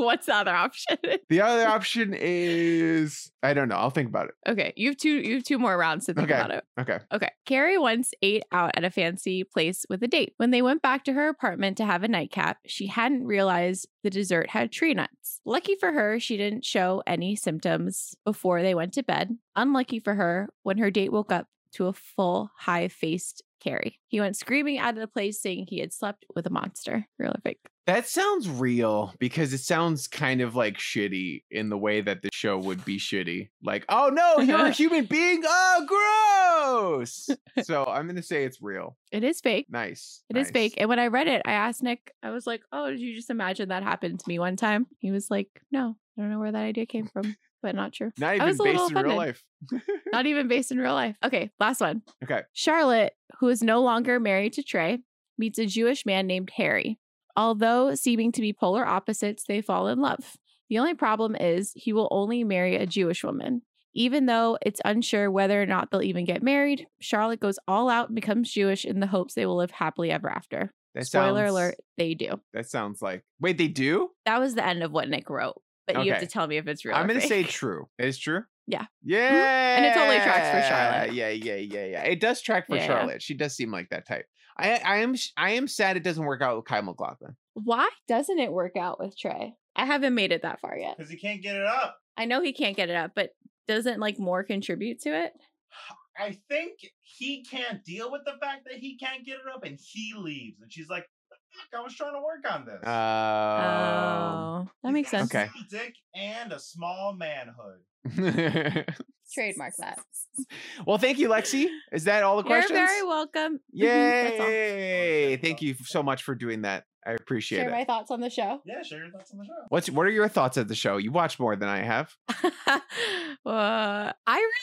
What's the other option? The other option is I don't know. I'll think about it. Okay, you have two. You have two more rounds to think Okay. about it. Okay. Okay. Carrie once ate out at a fancy place with a date. When they went back to her apartment to have a nightcap, she hadn't realized the dessert had tree nuts. Lucky for her, she didn't show any symptoms before they went to bed. Unlucky for her, when her date woke up to a full, high faced Carrie. He went screaming out of the place saying he had slept with a monster. Real or fake? That sounds real because it sounds kind of like shitty in the way that the show would be shitty. Like, oh no, you're a human being. Oh, gross. so I'm gonna say it's real. It is fake. Nice. It is nice. fake. And when I read it, I asked Nick, I was like, Oh, did you just imagine that happened to me one time? He was like, No, I don't know where that idea came from, but not true. Not I even based in real life. Not even based in real life. Okay, last one. Okay. Charlotte, who is no longer married to Trey, meets a Jewish man named Harry. Although seeming to be polar opposites, they fall in love. The only problem is he will only marry a Jewish woman. Even though it's unsure whether or not they'll even get married, Charlotte goes all out and becomes Jewish in the hopes they will live happily ever after. That Spoiler sounds- alert, they do. That sounds like. Wait, they do? That was the end of what Nick wrote. But you have to tell me if it's real. I'm gonna say true. It's true. Yeah. Yeah. And it totally tracks for Charlotte. Yeah, yeah, yeah, yeah. It does track for Yeah. Charlotte. She does seem like that type. I, I am, I am sad it doesn't work out with Kyle MacLachlan. Why doesn't it work out with Trey? I haven't made it that far yet. Because he can't get it up. I know he can't get it up, but doesn't like more contribute to it? I think he can't deal with the fact that he can't get it up and he leaves. And she's like, "The fuck, I was trying to work on this. Uh, oh, that makes sense. Okay. Dick and a small manhood. Trademark that. well, thank you, Lexi. Is that all the questions? You're very welcome. Mhm, Yay! Thank you so much for doing that. I appreciate Share it. Share my thoughts on the show. Yeah, share your thoughts on the show. What's what are your thoughts of the show? You watch more than I have. uh, I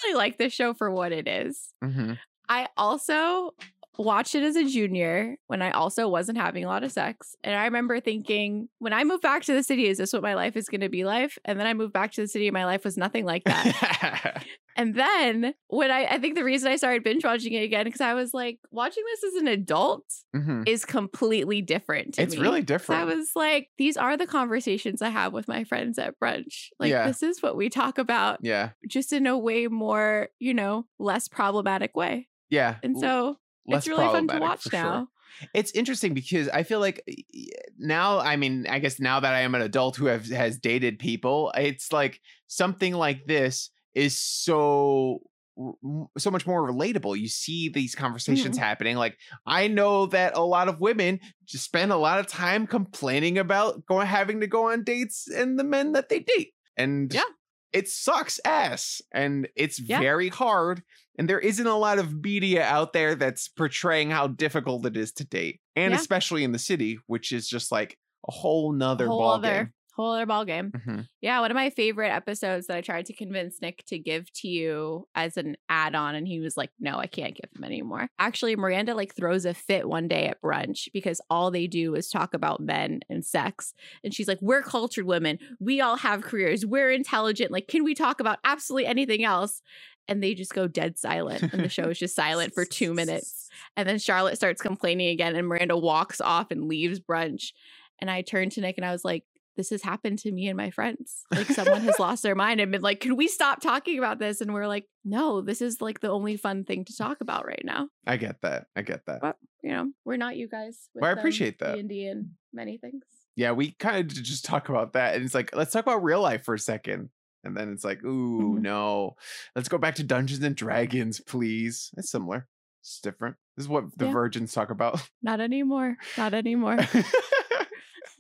really like this show for what it is. hmm I also watched it as a junior when I also wasn't having a lot of sex. And I remember thinking, when I moved back to the city, is this what my life is going to be like? And then I moved back to the city and my life was nothing like that. and then when I, I think the reason I started binge watching it again, because I was like, watching this as an adult hmm is completely different. To It's me. really different. I was like, these are the conversations I have with my friends at brunch. Like, Yeah. this is what we talk about, yeah, just in a way more, you know, less problematic way. yeah. And so less it's really fun to watch for sure. now. It's interesting because I feel like now, I mean, I guess now that I am an adult who have, has dated people, it's like something like this is so so much more relatable. You see these conversations Mm-hmm. happening. Like I know that a lot of women just spend a lot of time complaining about going having to go on dates and the men that they date. And Yeah. It sucks ass and it's Yeah. very hard and there isn't a lot of media out there that's portraying how difficult it is to date and Yeah. especially in the city which is just like a whole nother whole ball other whole other ball game. Mhm. Yeah, one of my favorite episodes that I tried to convince Nick to give to you as an add-on and he was like, "No, I can't give him anymore." Actually, Miranda like throws a fit one day at brunch because all they do is talk about men and sex. And she's like, "We're cultured women. We all have careers. We're intelligent. Like, can we talk about absolutely anything else?" And they just go dead silent and the show is just silent for 2 minutes. And then Charlotte starts complaining again and Miranda walks off and leaves brunch. And I turned to Nick and I was like, this has happened to me and my friends. Like someone has lost their mind and been like, "Can we stop talking about this?" And we're like, "No, this is like the only fun thing to talk about right now." i get that i get that But you know, we're not you guys. Well, I um, appreciate that. D&D and many things. yeah we kind of just talk about that and it's like let's talk about real life for a second and then it's like ooh Mhm. no let's go back to dungeons and dragons please it's similar it's different this is what the Yeah. virgins talk about Not anymore. Not anymore.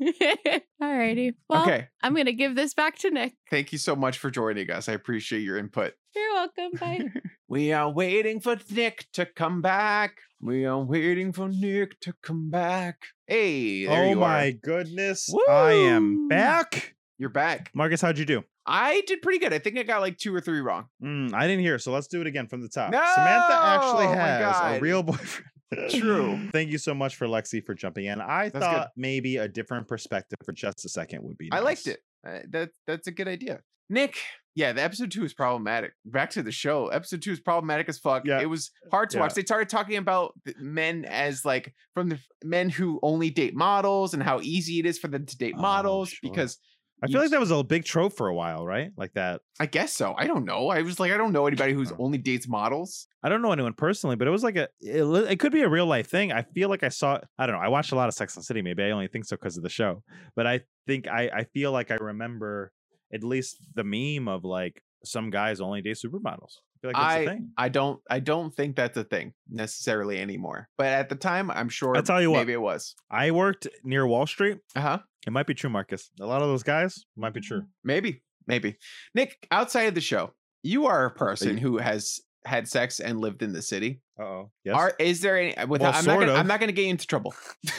Alrighty. Well, okay I'm gonna give this back to Nick. thank you so much for joining us i appreciate your input You're welcome. Bye. we are waiting for Nick to come back. We are waiting for Nick to come back. Hey, there oh you my are. goodness. I am back. You're back. Marcus, how'd you do? I did pretty good. I think I got like two or three wrong. Mm, I didn't hear, so let's do it again from the top. Samantha actually No! Oh has a real boyfriend. True. Thank you so much for Lexi for jumping in. I That's good. thought maybe a different perspective for just a second would be I liked it. Uh, that that's a good idea. Nick, yeah, the episode two is problematic. Back to the show. Episode two is problematic as fuck. Yeah. It was hard to Yeah. watch. They started talking about men as like from the men who only date models and how easy it is for them to date Oh, models sure. because I feel like that was a big trope for a while, right? Like that. I guess so. I don't know. I was like, I don't know anybody who's only dates models. I don't know anyone personally, but it was like a. It, it could be a real life thing. I feel like I saw. I don't know. I watched a lot of Sex and the City. Maybe I only think so because of the show, but I think I. I feel like I remember at least the meme of like some guys only date supermodels. Like I. I don't I don't think that's a thing necessarily anymore. But at the time, I'm sure I tell you what. maybe it was. I worked near Wall Street. Uh-huh. It might be true, Marcus. A lot of those guys might be true. Maybe. Maybe. Nick, outside of the show, you are a person who has had sex and lived in the city. Uh oh. Yes. Are is there any without I'm not gonna, of. I'm not gonna get you into trouble.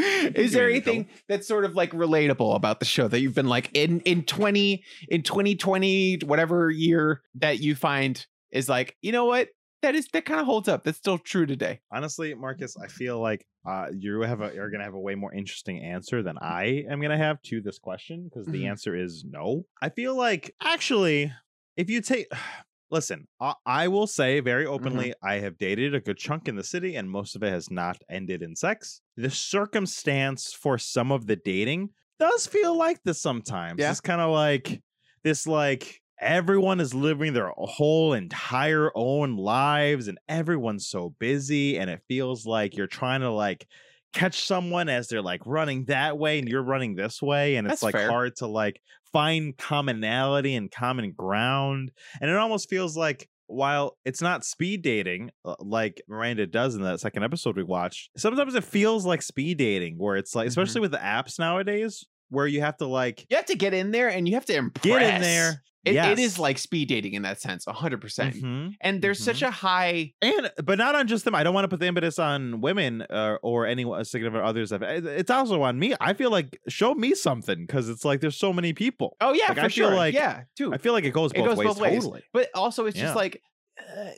is there anything that's sort of like relatable about the show that you've been like in in 20 in 2020 whatever year that you find is like, you know what? That is that kind of holds up. That's still true today. Honestly, Marcus, I feel like uh, you have a you're gonna have a way more interesting answer than I am gonna have to this question because the Mhm. answer is no. I feel like actually, if you take listen, I, I will say very mm-hmm. openly, I have dated a good chunk in the city, and most of it has not ended in sex. The circumstance for some of the dating does feel like this sometimes. Yeah. It's kind of like this like everyone is living their whole entire own lives and everyone's so busy and it feels like you're trying to like catch someone as they're like running that way and you're running this way and it's That's like fair. hard to like find commonality and common ground and it almost feels like while it's not speed dating uh, like Miranda does in that second episode we watched, sometimes it feels like speed dating where it's like, especially with the apps nowadays, where you have to like You have to get in there and you have to impress. get in there. It, it is like speed dating in that sense, 100%. percent Mhm. And there's such a high and but not on just them. I don't want to put the impetus on women uh, or any significant others. Of. It's also on me. I feel like show me something because it's like there's so many people. Oh yeah, Like, for I feel sure. like- yeah, too. I feel like it goes It both goes ways. both ways. Totally. But also, it's Yeah. just like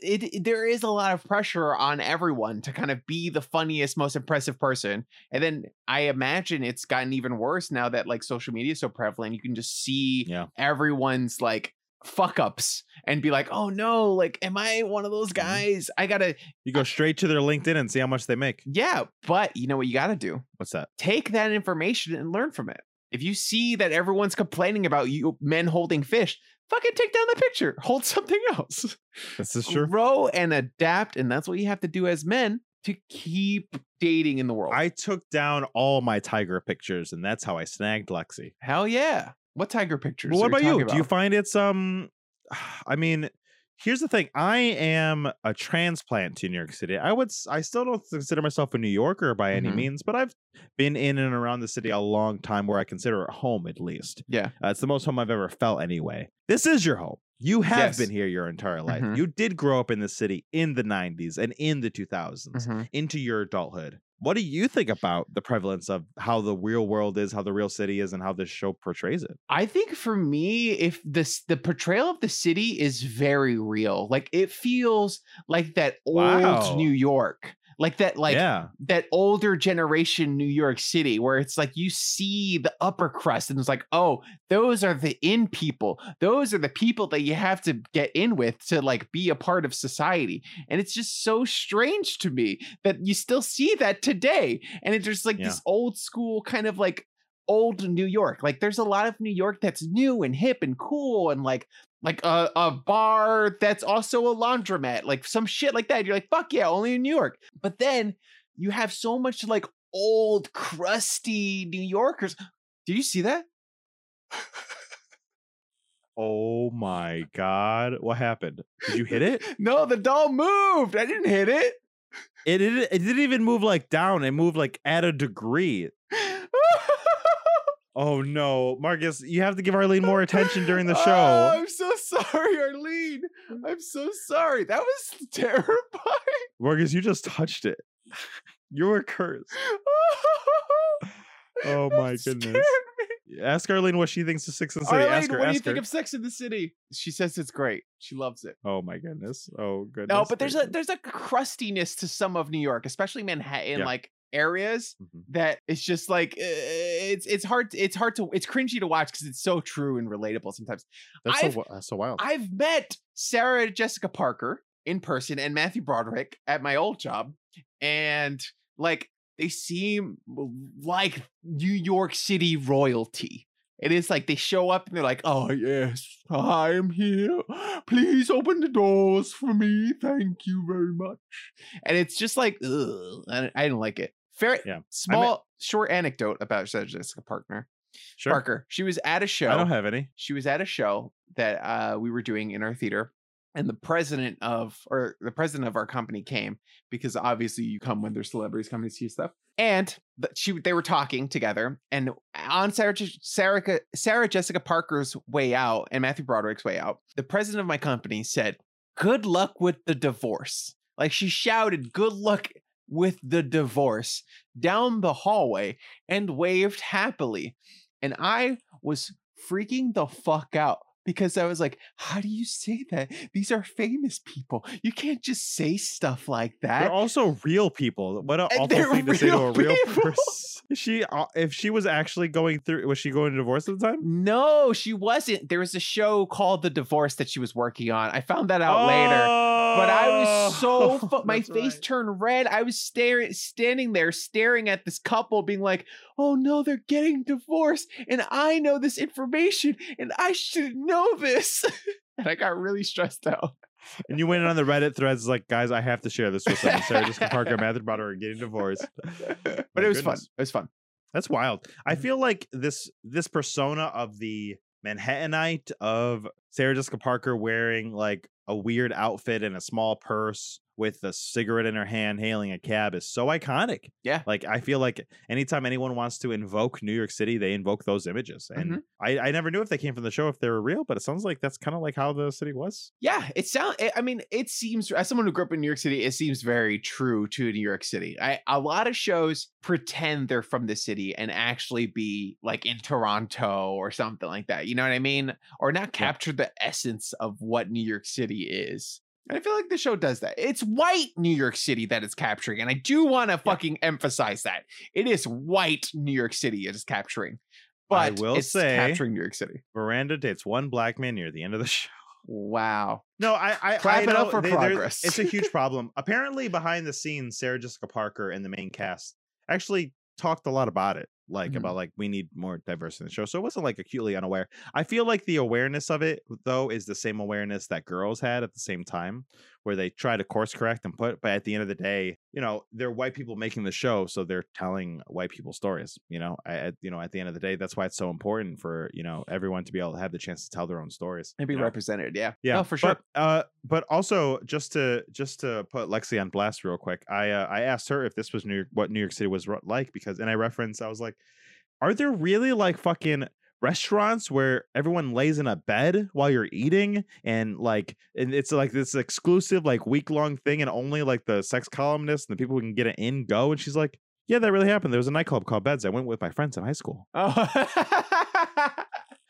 it, it- There is a lot of pressure on everyone to kind of be the funniest, most impressive person, and then I imagine it's gotten even worse now that like social media is so prevalent. You can just see Yeah. everyone's like fuck ups and be like, oh no, like, am I one of those Mm-hmm. guys? I gotta, You go straight to their LinkedIn and see how much they make. yeah. But you know what you gotta do? What's that? take that information and learn from it. If you see that everyone's complaining about you men holding fish, fucking take down the picture. Hold something else. This is true. Grow and adapt, and that's what you have to do as men to keep dating in the world. I took down all my tiger pictures, and that's how I snagged Lexi. Hell yeah. What tiger pictures? Well, what are about you? talking Do you find it's um? I mean, here's the thing. I am a transplant to New York City. I would. i still don't consider myself a New Yorker by any Mhm. means, but I've been in and around the city a long time, where I consider it home at least. Yeah. Uh, it's the most home I've ever felt. Anyway, this is your home. You have Yes. been here your entire life. Mhm. You did grow up in the city in the '90s and in the 2000s Mhm. into your adulthood. What do you think about the prevalence of how the real world is, how the real city is, and how this show portrays it? I think for me, if this the portrayal of the city is very real. Like it feels like that old Wow. New York. Like that, like yeah, that older generation New York City where it's like you see the upper crust and it's like, oh, those are the in people. Those are the people that you have to get in with to like be a part of society. And it's just so strange to me that you still see that today. And it's just like Yeah. this old school kind of like old New York. Like there's a lot of New York that's new and hip and cool and like like a, a bar that's also a laundromat, like some shit like that. You're like, fuck yeah, only in New York. But then you have so much like old, crusty New Yorkers. Did you see that? Oh my god, what happened? Did you hit it? no, the doll moved. I didn't hit it. It didn't. It didn't even move like down. It moved like at a degree. Oh no, Marcus, you have to give Arlene more attention during the Oh, show. I'm so sorry, Arlene. I'm so sorry. That was terrifying. Marcus, you just touched it. You were cursed. Oh my goodness. Ask Arlene what she thinks of Six and the City. Arlene, ask her. what do you ask think of Sex in the City? She says it's great. She loves it. Oh my goodness. Oh goodness. No, but there's a there's a crustiness to some of New York, especially Manhattan. Yeah. Like areas Mhm. that it's just like uh, it's it's hard it's hard to it's cringy to watch because it's so true and relatable sometimes. That's I've- so, that's so wild. I've met Sarah Jessica Parker in person and Matthew Broderick at my old job, and like they seem like New York City royalty. It is like they show up and they're like, "Oh yes, I'm here. Please open the doors for me. Thank you very much." And it's just like, ugh, I, I didn't like it. Fair, Yeah. small, short anecdote about Sarah Jessica Parker. sure. Parker. She was at a show I don't have any. she was at a show that uh, we were doing in our theater and the president of or the president of our company came because obviously you come when there's celebrities coming to see stuff and she they were talking together and on sarah, sarah sarah jessica parker's way out and matthew broderick's way out the president of my company said good luck with the divorce like she shouted good luck with the divorce down the hallway and waved happily and i was freaking the fuck out because I was like, how do you say that? These are famous people. You can't just say stuff like that. They're also real people. What an awful they're thing to say to a real people. person. She, uh, if she was actually going through, was she going to divorce at the time? No, she wasn't. There was a show called The Divorce that she was working on. I found that out later. But I was so fu- Oh, my face right. turned red. I was staring, standing there, staring at this couple, being like, "Oh no, they're getting divorced, and I know this information, and I should know this." and I got really stressed out. And you went on the Reddit threads like, guys, I have to share this with someone. Sarah Jessica Parker and Matthew Broderick are getting divorced. but My it was fun. It was fun. That's wild. I Mhm. feel like this this persona of the Manhattanite of Sarah Jessica Parker wearing like a weird outfit and a small purse with a cigarette in her hand hailing a cab is so iconic. Yeah. Like I feel like anytime anyone wants to invoke New York City, they invoke those images. And Mhm. I, I never knew if they came from the show if they were real, but it sounds like that's kind of like how the city was. Yeah, it sounds. I mean, it seems as someone who grew up in New York City, it seems very true to New York City. I a lot of shows pretend they're from the city and actually be like in Toronto or something like that. You know what I mean? Or not capture the essence of what New York City is. And I feel like the show does that. It's white New York City that it's capturing, and I do want to fucking emphasize that it is white New York City it is capturing. But I will it's say- capturing New York City. Miranda dates one black man near the end of the show. Wow. No, I, I Clap I it up for they- progress. It's a huge problem. Apparently, behind the scenes, Sarah Jessica Parker and the main cast actually talked a lot about it, like Mhm. about like we need more diversity in the show. So it wasn't like acutely unaware. I feel like the awareness of it though is the same awareness that girls had at the same time, where they try to course correct and put. But at the end of the day, you know, they're white people making the show, so they're telling white people stories. You know, I, at, you know, at the end of the day, that's why it's so important for you know everyone to be able to have the chance to tell their own stories. And be you know? represented. Yeah. Yeah, No, for sure. But, uh, but also just to just to put Lexi on blast real quick, I uh, I asked her if this was New York, what New York City was like because, and I referenced, I was like, are there really like fucking restaurants where everyone lays in a bed while you're eating and like and it's like this exclusive like week long thing and only like the sex columnists and the people who can get it in go and she's like yeah that really happened. There was a nightclub called beds. I went with my friends in high school. Oh,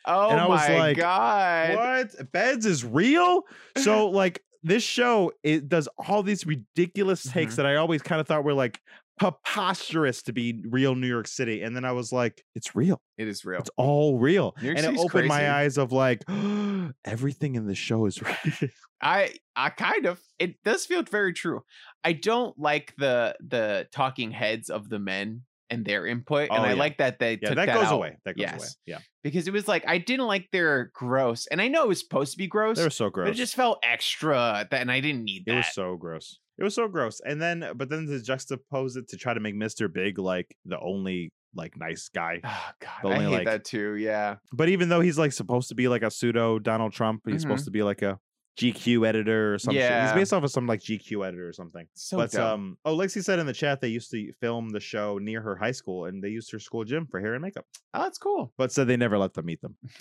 oh And I was my like, god! what? Beds is real? So like this show it does all these ridiculous takes Mhm. that i always kind of thought were like preposterous to be real new york city and then i was like it's real It is real. it's all real and it opened my eyes of like everything in the show is real I I kind of it does feel very true. I don't like the the talking heads of the men and their input, and Oh, I yeah. like that they yeah took that, that goes out, away that goes away yeah because it was like I didn't like their gross, and I know it was supposed to be gross, they were so but gross it just felt extra. That and I didn't need it that. was so gross it was so gross and then but then to juxtapose it to try to make mr big like the only like nice guy Oh god, the I hate like- that too. Yeah, but even though he's like supposed to be like a pseudo Donald Trump, he's Mhm. supposed to be like a GQ editor or something. Yeah, He's based off of some like GQ editor or something. so but dumb. um, oh, Lexi said in the chat they used to film the show near her high school and they used her school gym for hair and makeup, oh, that's cool. but said they never let them meet them.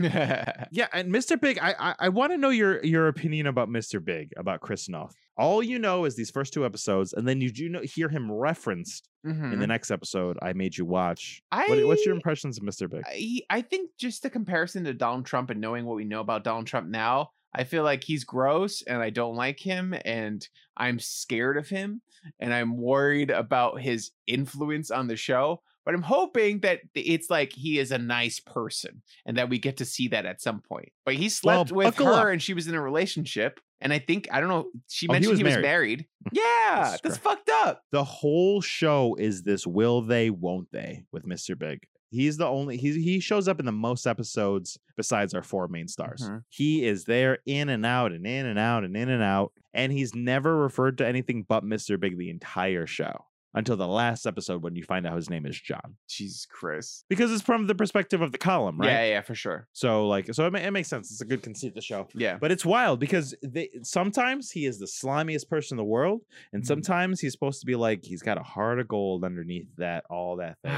Yeah, and Mr. Big, I I, I want to know your your opinion about Mr. Big about Chris Noth. All you know is these first two episodes, and then you do know, hear him referenced in Mhm. the next episode. I made you watch. What, what's your impressions of Mr. Big? I, I think just the comparison to Donald Trump and knowing what we know about Donald Trump now, I feel like he's gross and I don't like him and I'm scared of him and I'm worried about his influence on the show. But I'm hoping that it's like he is a nice person and that we get to see that at some point. But he Well, slept with buckle her up. and she was in a relationship. And I think, I don't know, she Oh, he mentioned was he was married. married. Yeah, That's that's fucked up. the whole show is this will they won't they with Mr. Big. He's the only he he shows up in the most episodes besides our four main stars. Mhm. He is there in and out and in and out and in and out and he's never referred to anything but Mr. Big the entire show until the last episode when you find out his name is John. Jesus Christ. Because it's from the perspective of the column, right? Yeah, yeah, for sure. So like so it, ma- it makes sense. It's a good conceit of the show. Yeah. But it's wild because they, sometimes he is the slimiest person in the world, and Mhm. sometimes he's supposed to be like he's got a heart of gold underneath that all that thing.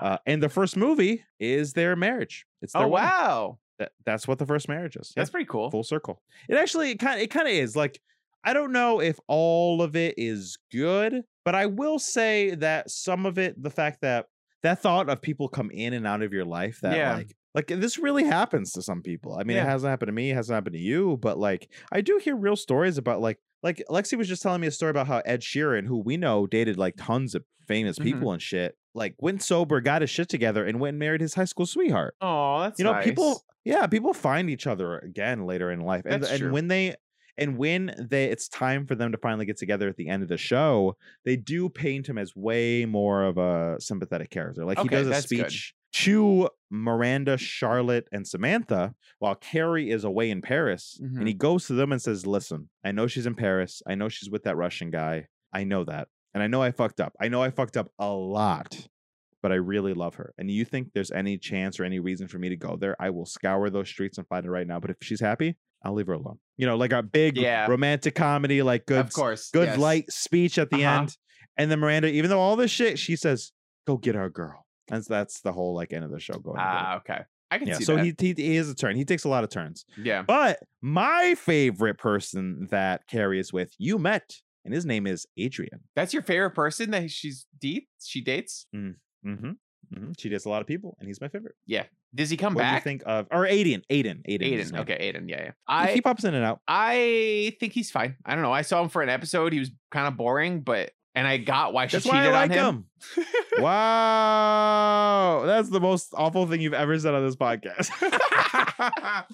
Uh, and the first movie is their marriage. It's their oh wedding. wow. That, that's what the first marriage is. That's Yeah, pretty cool. full circle. It actually kind it kind of is like I don't know if all of it is good, but I will say that some of it, the fact that that thought of people come in and out of your life, that Yeah. like like this really happens to some people. I mean, it hasn't happened to me, it hasn't happened to you, but like I do hear real stories about like like Lexi was just telling me a story about how Ed Sheeran, who we know dated like tons of famous Mhm. people and shit, like went sober, got his shit together, and went and married his high school sweetheart Oh, that's you know nice. people yeah people find each other again later in life and and when they and when they it's time for them to finally get together at the end of the show they do paint him as way more of a sympathetic character like he does a that's good. speech to miranda charlotte and samantha while carrie is away in paris Mhm. and he goes to them and says listen i know she's in paris i know she's with that russian guy i know that and i know i fucked up i know i fucked up a lot but I really love her. And you think there's any chance or any reason for me to go there? I will scour those streets and find her right now. But if she's happy, I'll leave her alone. You know, like a big Yeah. romantic comedy, like good, of course. good yes. light speech at the Uh-huh. end. And then Miranda, even though all this shit, she says, "Go get our girl." And that's the whole like end of the show going. Ah, okay. I can yeah. see So that. he, he he is a turn. He takes a lot of turns. yeah. But my favorite person that Carrie is with, you met, and his name is Adrian. That's your favorite person that she's deep. She dates. Mm-hmm. Hmm She dates a lot of people, and he's my favorite. Yeah. Does he come what do you back? think of or Aiden? Aiden. Aiden. Aiden. Okay, Aiden. Yeah, yeah. He- I he pops in and out. I think he's fine. I don't know. I saw him for an episode. He was kind of boring, but and I got why she That's why cheated I like on him. him. wow, that's the most awful thing you've ever said on this podcast.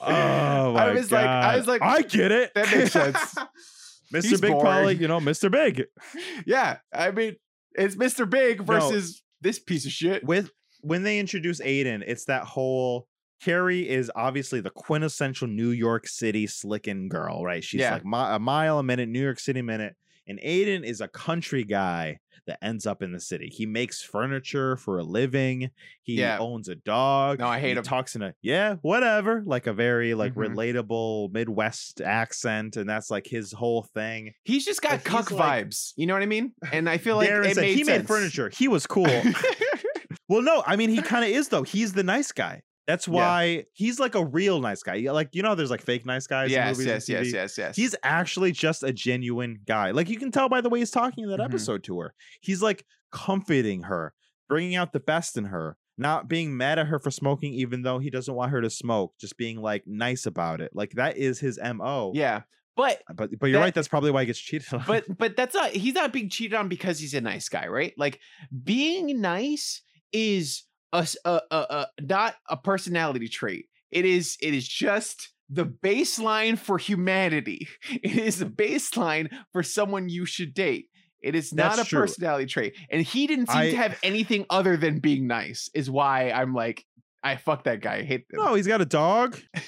oh my I was like, I was like, I get it. that makes sense. Mr. He's Big Polly, boring. you know, Mr. Big. yeah, I mean, it's Mr. Big versus this piece of shit. With when they introduce Aiden, it's that whole Carrie is obviously the quintessential New York City slicking girl, right? She's Yeah. like mi- a mile a minute, New York City minute. And Aiden is a country guy that ends up in the city. He makes furniture for a living. He Yeah. owns a dog. No, I hate he him. Talks in a yeah, whatever, like a very like Mhm. relatable Midwest accent, and that's like his whole thing. He's just got But cuck like- vibes. You know what I mean? And I feel like Darren it said made he sense. made furniture. He was cool. Well, no, I mean he kind of is though. He's the nice guy. That's Yeah. why he's like a real nice guy. Like you know, there's like fake nice guys. in yes, movies yes, yes, yes, yes. He's actually just a genuine guy. Like you can tell by the way he's talking in that Mhm. episode to her. He's like comforting her, bringing out the best in her, not being mad at her for smoking, even though he doesn't want her to smoke. Just being like nice about it. Like that is his mo. yeah, but But but you're That- right. That's probably why he gets cheated on. but but that's not. He's not being cheated on because he's a nice guy, right? Like being nice is a, a, a, a not a personality trait. It is it is just the baseline for humanity. It is the baseline for someone you should date. It is not That's a true. personality trait, and he didn't seem I- to have anything other than being nice. Is why I'm like, I fuck that guy. I hate him. no, he's got a dog.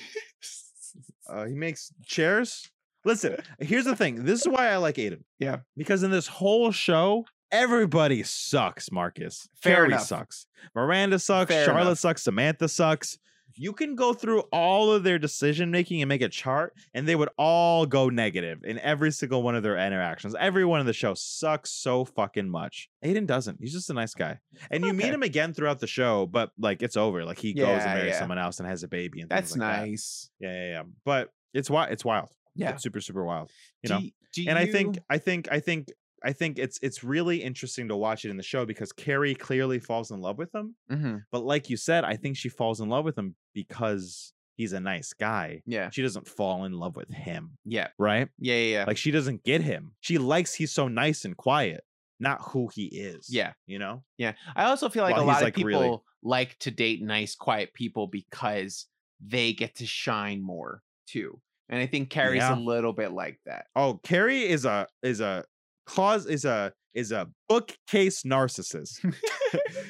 Uh, he makes chairs. Listen, here's the thing. This is why I like Aiden. Yeah. Because in this whole show, everybody sucks, Marcus. Fair Carrie enough. sucks. Miranda sucks. Fair Charlotte enough. sucks. Samantha sucks. You can go through all of their decision making and make a chart, and they would all go negative in every single one of their interactions. Everyone in the show sucks so fucking much. Aiden doesn't. He's just a nice guy. And you meet him again throughout the show, but like it's over. Like he goes and Yeah, marries yeah. someone else and has a baby. And That's like that. nice. Yeah, yeah, yeah. But it's wild. It's wild. Yeah. It's super, super wild. You Do know. do and I think, I think, I think, I think it's it's really interesting to watch it in the show because Carrie clearly falls in love with him. Mhm. But like you said, I think she falls in love with him because he's a nice guy. Yeah. She doesn't fall in love with him, Yeah. right? Yeah. Yeah. Yeah. Like she doesn't get him. She likes he's so nice and quiet, not who he is. yeah. You know? Yeah. I also feel like Well, a lot of like, people really- like to date nice, quiet people because they get to shine more too. And I think Carrie's Yeah. a little bit like that. Oh, Carrie is a is a cause is a is a bookcase narcissist.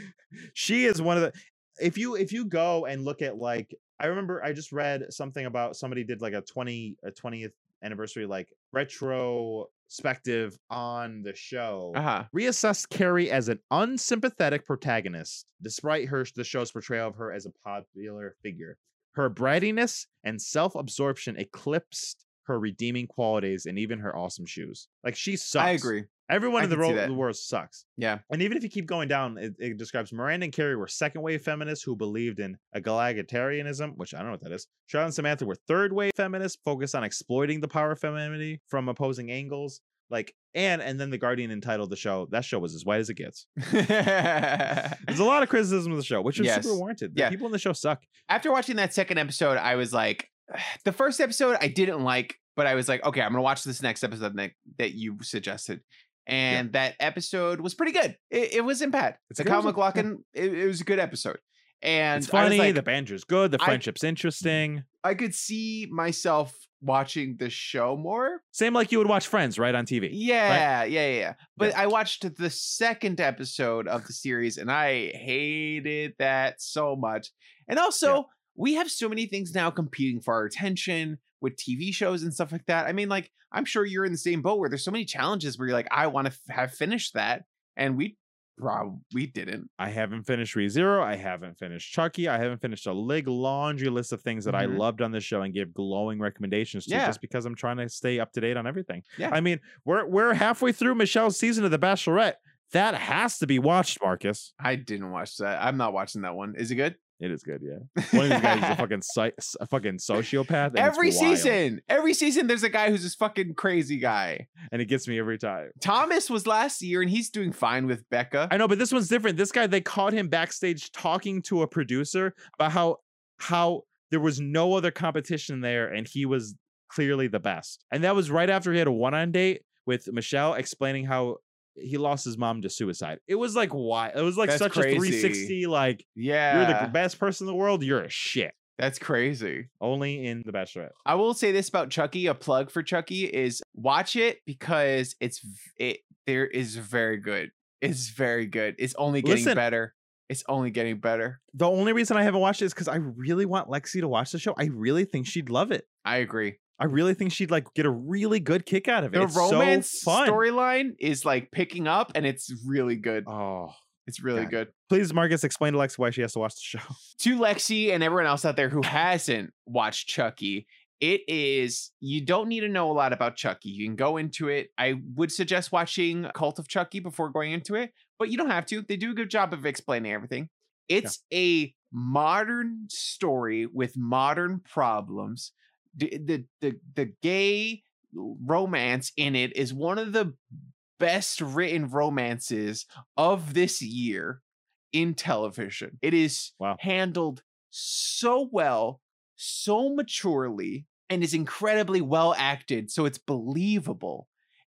she is one of the if you if you go and look at like I remember I just read something about somebody did like a 20 a 20th anniversary like retrospective on the show. Uh huh. Reassessed Carrie as an unsympathetic protagonist, despite her the show's portrayal of her as a popular figure. Her brattiness and self-absorption eclipsed her redeeming qualities and even her awesome shoes. Like she sucks. I agree. Everyone I in the, ro- the world sucks. Yeah. And even if you keep going down, it, it describes Miranda and Carrie were second wave feminists who believed in egalitarianism, which I don't know what that is. Charlotte and Samantha were third wave feminists focused on exploiting the power of femininity from opposing angles. Like, and and then the Guardian entitled the show. That show was as white as it gets. There's a lot of criticism of the show, which is Yes. super warranted. The Yeah. people in the show suck. After watching that second episode, I was like, the first episode I didn't like, but I was like, okay, I'm gonna watch this next episode that, that you suggested. And that episode was pretty good. It, it wasn't bad. It's a Kyle. MacLachlan, it, it was a good episode. And it's funny. like, the banter's good. The I- friendship's mm-hmm. interesting. I could see myself watching the show more. Same like you would watch Friends right on TV. Yeah, yeah, yeah, yeah. But I watched the second episode of the series and I hated that so much. And also, we have so many things now competing for our attention with TV shows and stuff like that. I mean, like, I'm sure you're in the same boat where there's so many challenges where you're like, I want to f- have finished that. And we probably we didn't. I haven't finished ReZero. I haven't finished Chucky. I haven't finished a leg laundry list of things that I Mhm. loved on the show and give glowing recommendations to Yeah. just because I'm trying to stay up to date on everything. Yeah. I mean, we're we're halfway through Michelle's season of The Bachelorette. That has to be watched, Marcus. I didn't watch that. I'm not watching that one. Is it good? It is good, yeah. One of these guys is a fucking psy- a fucking sociopath. every season, every season, there's a guy who's this fucking crazy guy. and it gets me every time. Thomas was last year, and he's doing fine with Becca. I know, but this one's different. This guy, they caught him backstage talking to a producer about how how there was no other competition there, and he was clearly the best. And that was right after he had a one-on date with Michelle, explaining how he lost his mom to suicide. It was like why? It was like That's such a 360. Like yeah, you're the best person in the world. You're a shit. that's crazy. Only in the Bachelorette. I will say this about Chucky. A plug for Chucky is watch it because it's it. There is very good. It's very good. It's only getting Listen. better. It's only getting better. The only reason I haven't watched it is because I really want Lexi to watch the show. I really think she'd love it. I agree. I really think she'd like get a really good kick out of it. The It's romance so storyline is like picking up, and it's really good. Oh, It's really God. good. please, Marcus, explain to Lex why she has to watch the show. to Lexi and everyone else out there who hasn't watched Chucky, it is you don't need to know a lot about Chucky. You can go into it. I would suggest watching Cult of Chucky before going into it, but you don't have to. They do a good job of explaining everything. It's a modern story with modern problems. The, the the gay romance in it is one of the best written romances of this year in television. It is Wow. handled so well, so maturely, and is incredibly well acted. So it's believable.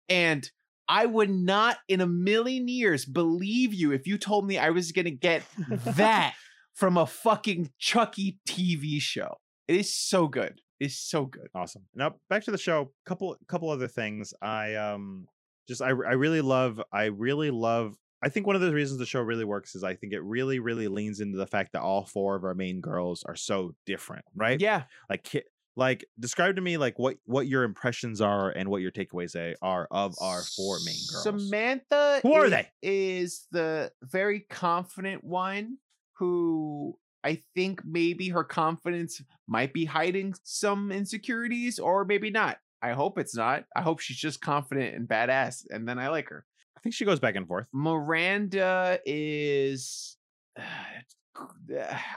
And I would not in a million years believe you if you told me I was going to get that from a fucking Chucky TV show. It is so good. Is so good. Awesome. Now back to the show. Couple couple other things. I um just I I really love I really love I think one of the reasons the show really works is I think it really really leans into the fact that all four of our main girls are so different, right? Yeah. Like like describe to me like what what your impressions are and what your takeaways are of our four main girls. Samantha Who are i- they? is the very confident one who I think maybe her confidence might be hiding some insecurities or maybe not. I hope it's not. I hope she's just confident and badass and then I like her. I think she goes back and forth. Miranda is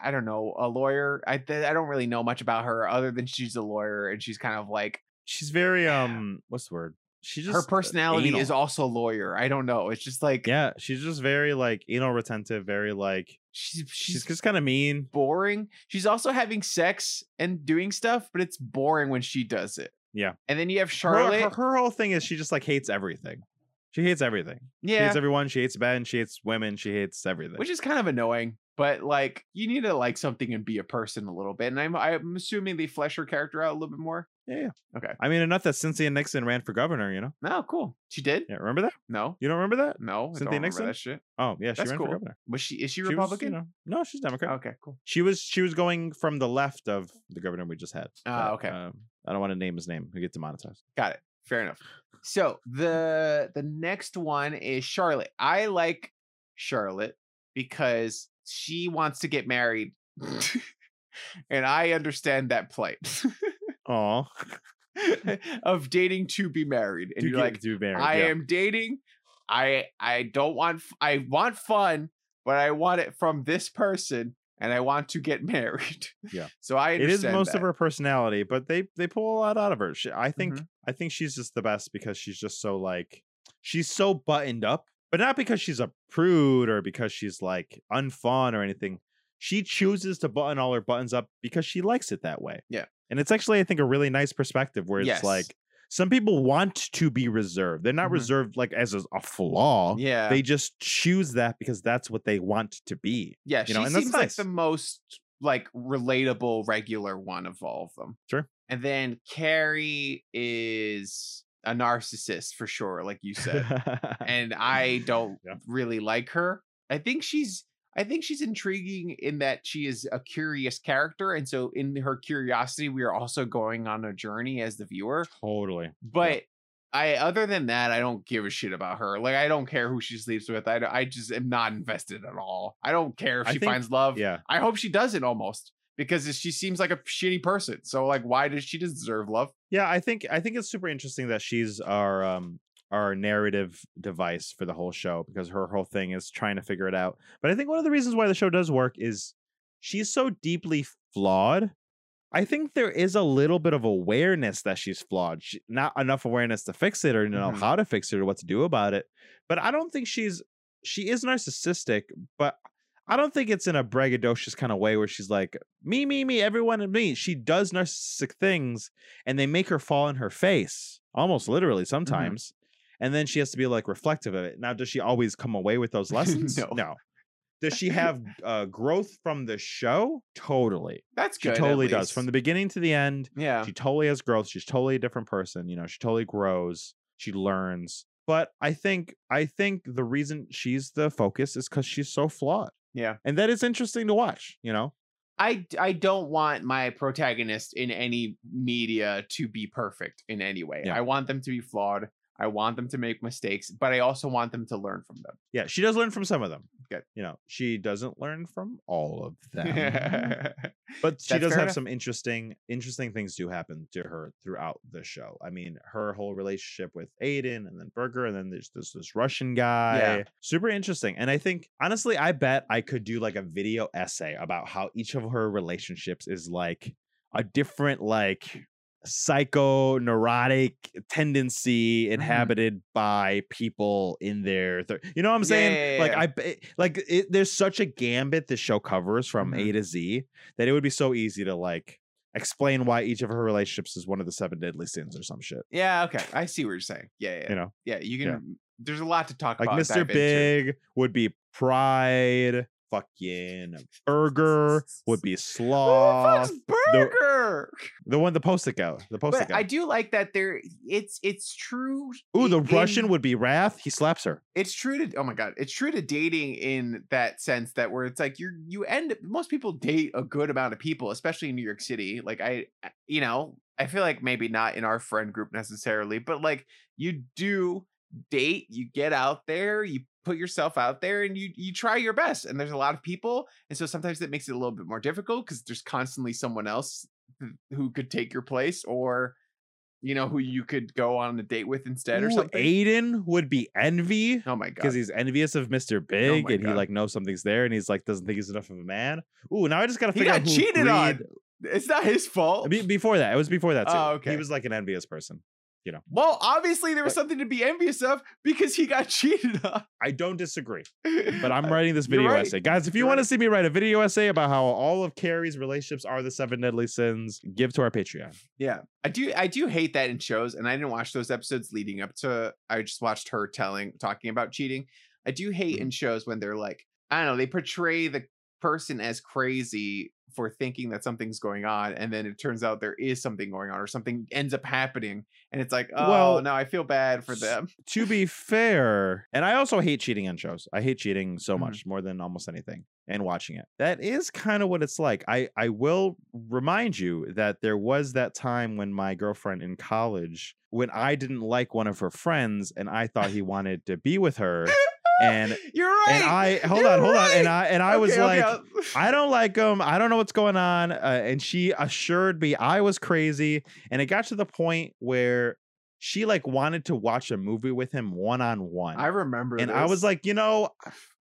I don't know, a lawyer. I th- I don't really know much about her other than she's a lawyer and she's kind of like She's very um what's the word? She just her uh, personality is anal. also lawyer. I don't know. It's just like Yeah, she's just very like anal retentive, very like she's She's she's just kind of mean. boring. She's also having sex and doing stuff, but it's boring when she does it. Yeah. And then you have Her, Charlotte. her, her whole thing is she just like hates everything. She hates everything. She yeah. hates everyone. She hates men. She hates women. She hates everything. which is kind of annoying. But like, you need to like something and be a person a little bit. And I'm I'm assuming they flesh her character out a little bit more. Yeah, yeah. Okay. I mean, enough that Cynthia Nixon ran for governor. You know. No, cool. She did. Yeah. Remember that? No, You don't remember that? no. I Cynthia don't Nixon? That shit. Oh yeah, she That's ran cool. for governor. Was she? Is she She was, Republican? you know, no, she's Democrat. Okay, cool. She was she was going from the left of the governor we just had. Ah, but, okay. Um, I don't want to name his name. We get demonetized. Got it. Fair enough. So the the next one is Charlotte. I like Charlotte because she wants to get married. and I understand that plight Oh, of dating to be married. And do you're like, do married. I yeah. am dating. I I don't want f- I want fun, but I want it from this person and I want to get married. Yeah. So I It is most of her personality, but they they pull a lot out of her. She, I think Mhm. I think she's just the best because she's just so like she's so buttoned up, but not because she's a prude or because she's like unfun or anything. She chooses to button all her buttons up because she likes it that way. Yeah. And it's actually I think a really nice perspective where it's Yes. like some people want to be reserved. They're not Mhm. reserved like as a, a flaw. Yeah. They just choose that because that's what they want to be. yeah, you she know, and that's seems like the most like relatable regular one of all of them. Sure. And then Carrie is a narcissist for sure, like you said. and I don't Yeah. really like her. I think she's I think she's intriguing in that she is a curious character, and so in her curiosity, we are also going on a journey as the viewer. totally. But I, other than that, I don't give a shit about her. Like I don't care who she sleeps with. I, I just am not invested at all. I don't care if she think- finds love. Yeah. I hope she doesn't almost because she seems like a shitty person. So like, why does she deserve love? Yeah, I think I think it's super interesting that she's our um our narrative device for the whole show because her whole thing is trying to figure it out. But I think one of the reasons why the show does work is she's so deeply flawed. I think there is a little bit of awareness that she's flawed. She, not enough awareness to fix it or know Mhm. how to fix it or what to do about it. But I don't think she's she is narcissistic, but I don't think it's in a braggadocious kind of way where she's like, me, me, me, everyone and me. She does narcissistic things and they make her fall in her face, almost literally sometimes. And then she has to be like reflective of it. Now, does she always come away with those lessons? No. Does she have uh, growth from the show? Totally. That's good. She totally does. From the beginning to the end, yeah. she totally has growth. She's totally a different person. You know, she totally grows. She learns. But I think I think the reason she's the focus is because she's so flawed. Yeah. And that is interesting to watch, you know? I I don't want my protagonist in any media to be perfect in any way. Yeah. I want them to be flawed. I want them to make mistakes, but I also want them to learn from them. Yeah, she does learn from some of them. Good. You know, she doesn't learn from all of them. but she does have enough. some interesting interesting things do happen to her throughout the show. I mean, her whole relationship with Aiden and then Berger and then there's this this Russian guy. Yeah. Super interesting. And I think honestly, I bet I could do like a video essay about how each of her relationships is like a different like psycho neurotic tendency Mm-hmm. inhabited by people in their thir- you know what i'm saying Yeah, yeah, like i like it, there's such a gambit the show covers from Mhm. a to z that it would be so easy to like explain why each of her relationships is one of the seven deadly sins or some shit Yeah, okay. I see what you're saying. Yeah, yeah. you know Yeah, you can Yeah. there's a lot to talk about. like about. mr big would be pride fucking Berger would be Who the sloth fuck's Berger? the one the post-it guy the post-it But I do like that there it's it's true. ooh the in- russian would be wrath he slaps her it's true to oh my god it's true to dating in that sense that where it's like you're you end most people date a good amount of people especially in new york city like I- you know i feel like maybe not in our friend group necessarily but like you do date you get out there you put yourself out there and you you try your best and there's a lot of people and so sometimes that makes it a little bit more difficult because there's constantly someone else who could take your place or you know who you could go on a date with instead or Ooh, something aiden would be envy oh my god because he's envious of Mr. Oh Big my and he like knows something's there and he's like doesn't think he's enough of a man. Ooh, now I just gotta figure got out who cheated on. It's not his fault. Be- before that, it was before that too. Oh, okay. He was like an envious person. You know. Well, obviously there was But- something to be envious of because he got cheated on. I don't disagree, but I'm writing this video right. essay, guys. If you You're want to see me write a video essay about how all of Carrie's relationships are the seven deadly sins, give to our Patreon. Yeah, I do. I do hate that in shows, and I didn't watch those episodes leading up to. I just watched her telling, talking about cheating. I do hate Mm-hmm. in shows when they're like, I don't know, they portray the person as crazy for thinking that something's going on, and then it turns out there is something going on, or something ends up happening, and it's like, oh, Well, no, I feel bad for them. to be fair, and I also hate cheating on shows. I hate cheating so Mhm. much more than almost anything and watching it. That is kind of what it's like. I I will remind you that there was that time when my girlfriend in college when I didn't like one of her friends and I thought he wanted to be with her and You're right. and I hold You're on, hold on, and. I and I was Okay, okay, like I don't like him. I don't know what's going on. Uh, and she assured me I was crazy. And it got to the point where she like wanted to watch a movie with him one on one. I remember, And I was like, you know,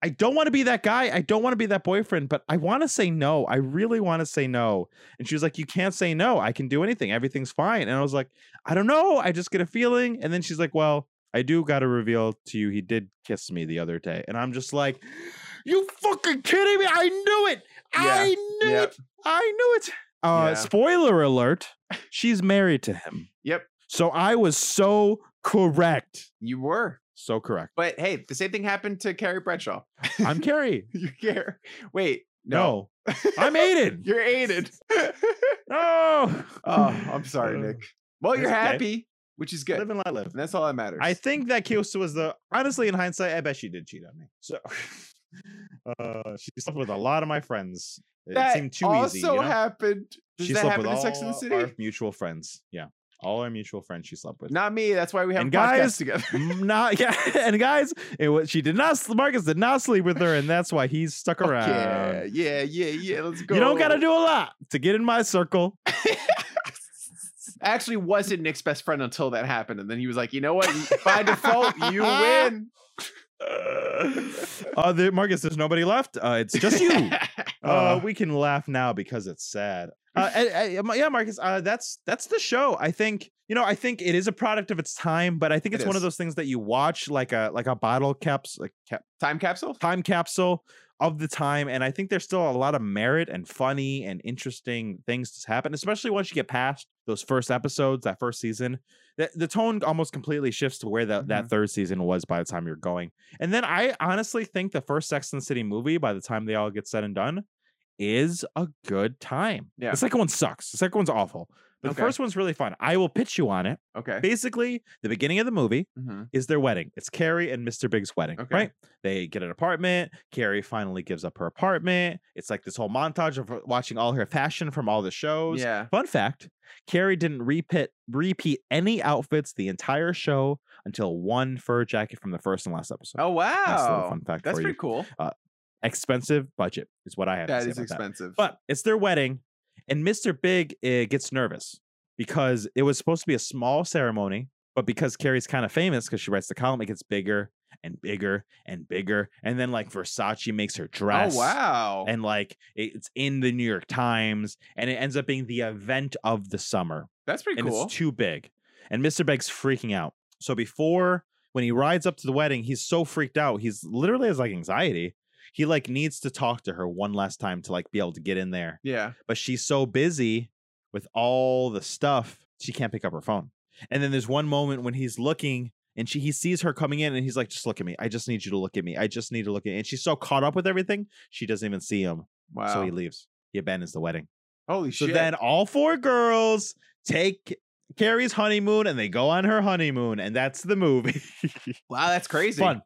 I don't want to be that guy. I don't want to be that boyfriend, but I want to say no. I really want to say no. And she was like, You can't say no. I can do anything. Everything's fine. And I was like, I don't know. I just get a feeling. And then she's like, Well, I do got to reveal to you, he did kiss me the other day. And I'm just like, You fucking kidding me? I knew it. I knew Yep. it. I knew it. Uh, Yeah. Spoiler alert she's married to him. Yep, So I was so correct. you were. So correct. But hey, the same thing happened to Carrie Bradshaw. I'm Carrie. you care? Wait, no, No. I'm Aiden. You're aided. No. oh, I'm sorry, Uh, Nick. Well, you're happy, which is good. Live and let live. And that's all that matters. I think that Kyosa was the honestly in hindsight, I bet she did cheat on me. So uh she slept with a lot of my friends. It that seemed too also easy. You know? happened. Does she that slept happen with in Sex in the all City? our mutual friends. Yeah. All our mutual friends she slept with. Not me. That's why we have And guys, together. Not yeah, and guys, it was she did not Marcus did not sleep with her, and that's why he's stuck around. yeah, yeah, yeah, yeah. Let's go. You don't gotta do a lot to get in my circle. I actually wasn't Nick's best friend until that happened, and then he was like, "You know what? By default, you win." uh, there, Marcus, there's nobody left. Uh, it's just you. Uh, Uh, we can laugh now because it's sad. Uh, and- and- yeah, Marcus, uh, that's that's the show. I think you know. I think it is a product of its time, but I think It it's one of those things that you watch like a like a bottle caps like cap, Time capsule. time capsule of the time. And I think there's still a lot of merit and funny and interesting things to happen, especially once you get past those first episodes, that first season. The, the tone almost completely shifts to where that that Mhm. third season was by the time you're going. And then I honestly think the first Sex and the City movie, by the time they all get said and done, is a good time. Yeah. The second one sucks. The second one's awful. But Okay. the first one's really fun. I will pitch you on it. Okay. Basically, the beginning of the movie Mhm. is their wedding. It's Carrie and Mr. Big's wedding, Okay. right? They get an apartment. Carrie finally gives up her apartment. It's like this whole montage of watching all her fashion from all the shows. Yeah. Fun fact: Carrie didn't repeat repeat any outfits the entire show until one fur jacket from the first and last episode. Oh wow. That's a fun fact That's pretty you. cool. Expensive budget is what I have. to That is about that. expensive. But it's their wedding, and Mr. Big uh, gets nervous because it was supposed to be a small ceremony, but because Carrie's kind of famous because she writes the column, it gets bigger and bigger and bigger, and then like Versace makes her dress. oh wow. And like it's in the New York Times, and it ends up being the event of the summer, That's pretty and cool. it's too big. And Mr. Big's freaking out. So before when he rides up to the wedding, he's so freaked out. He's literally has like anxiety. He like needs to talk to her one last time to like be able to get in there. yeah. But she's so busy with all the stuff, she can't pick up her phone. And then there's one moment when he's looking and she he sees her coming in and he's like, just look at me. I just need you to look at me. I just need to look at me. And she's so caught up with everything, she doesn't even see him. Wow. So he leaves. He abandons the wedding. Holy So shit. So then all four girls take Carrie's honeymoon and they go on her honeymoon, and that's the movie. wow, that's crazy. fun.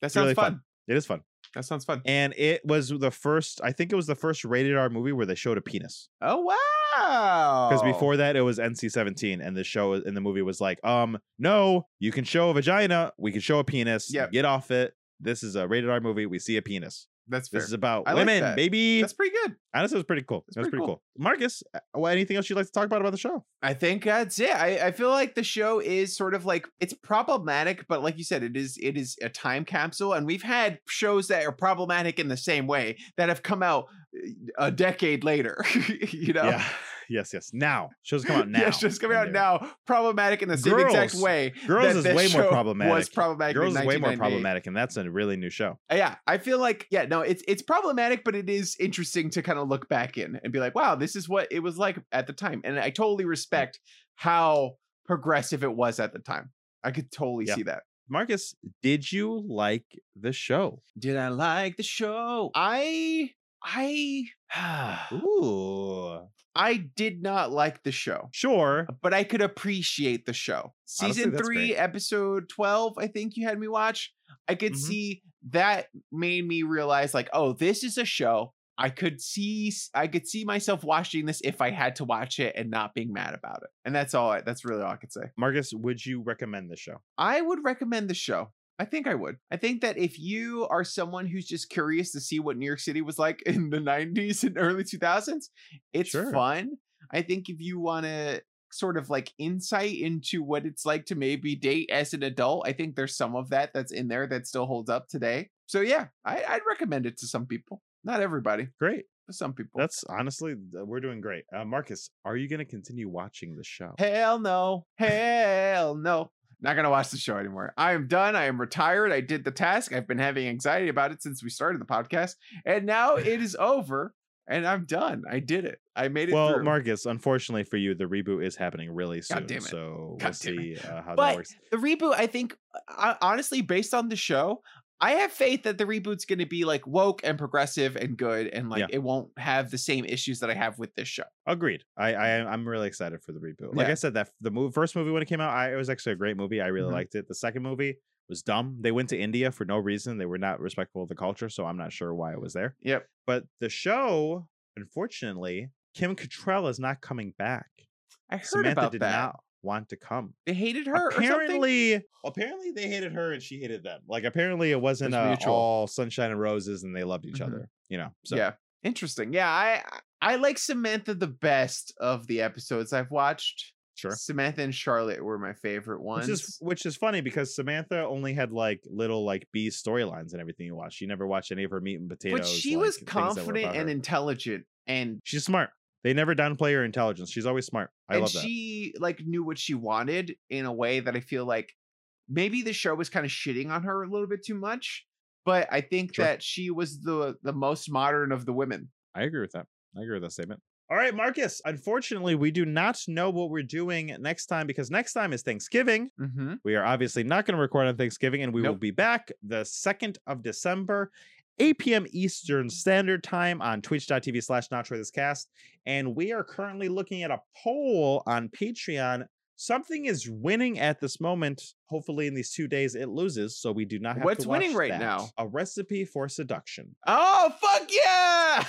That sounds really fun. fun. It is fun. That sounds fun. And it was the first, I think it was the first rated R movie where they showed a penis. Oh wow. Because before that it was NC 17, and the show in the movie was like, um, no, you can show a vagina, we can show a penis. Yep. Get off it. This is a rated R movie. We see a penis. That's fair. This is about I women, that. baby. That's pretty good. Honestly, it was pretty cool. That's That was pretty pretty cool. cool. Marcus, uh, well, anything else you'd like to talk about about the show? I think that's it. I, I feel like the show is sort of like it's problematic, but like you said, it is it is a time capsule, and we've had shows that are problematic in the same way that have come out uh, a decade later. you know, Yeah. Yes, yes. Now shows come out now. Yeah, it's just coming out now. Problematic in the same exact way. Girls that is this way more problematic. Was problematic. in Girls is way more problematic, and that's a really new show. Uh, Yeah, I feel like yeah, no, it's it's problematic, but it is interesting to kind of look back in and be like, wow, this is what it was like at the time, and I totally respect how progressive it was at the time. I could totally Yeah. see that. Marcus, did you like the show? Did I like the show? I I Ooh, I did not like the show. sure. But I could appreciate the show. Season that's three, great. episode 12, I think you had me watch. I could Mhm. see that made me realize, like, oh, this is a show. I could see I could see myself watching this if I had to watch it and not being mad about it. And that's all I, that's really all I could say. Marcus, would you recommend the show? I would recommend the show. I think I would. I think that if you are someone who's just curious to see what New York City was like in the 90s and early 2000s, it's Sure. fun. I think if you want to sort of like insight into what it's like to maybe date as an adult, I think there's some of that that's in there that still holds up today. So yeah, I, I'd recommend it to some people. Not everybody, Great. but some people. That's honestly, we're doing great. Uh, Marcus, are you going to continue watching the show? Hell no. Hell no. Not gonna watch the show anymore. I am done. I am retired. I did the task. I've been having anxiety about it since we started the podcast, and now it is over. And I'm done. I did it. I made it Well, through. Marcus, unfortunately for you, the reboot is happening really soon. God damn it. So God we'll see uh, how that But works. the reboot, I think, uh, honestly, based on the show, I have faith that the reboot's going to be like woke and progressive and good, and like Yeah. it won't have the same issues that I have with this show. Agreed. I, I I'm really excited for the reboot. Like Yeah. I said, that the move, first movie when it came out, I, it was actually a great movie. I really Mhm. liked it. The second movie was dumb. They went to India for no reason. They were not respectful of the culture, so I'm not sure why it was there. Yep. But the show, unfortunately, Kim Cattrall is not coming back. I heard Samantha about did that. not want to come. They hated her. or something? apparently, apparently they hated her and she hated them. Like apparently it wasn't It's uh, mutual. all sunshine and roses and they loved each Mhm. other. You know. So Yeah. Interesting. Yeah, I I like Samantha the best of the episodes I've watched. sure. Samantha and Charlotte were my favorite ones. Which is which is funny because Samantha only had like little like B storylines and everything you watched. She never watched any of her meat and potatoes. but she like, was things that were confident and her. intelligent and she's smart. They never downplay her intelligence. She's always smart. I and love that. she like knew what she wanted in a way that I feel like maybe the show was kind of shitting on her a little bit too much. But I think Sure. that she was the the most modern of the women. I agree with that. I agree with that statement. All right, Marcus. Unfortunately, we do not know what we're doing next time because next time is Thanksgiving. Mm-hmm. We are obviously not going to record on Thanksgiving, and we will be back the 2nd of December, 8 p.m. Eastern Standard Time on twitch.tv slash now try this cast. And we are currently looking at a poll on Patreon. Something is winning at this moment. Hopefully, in these two days, it loses, so we do not have to win. What's winning right that. now? A recipe for seduction. Oh fuck yeah!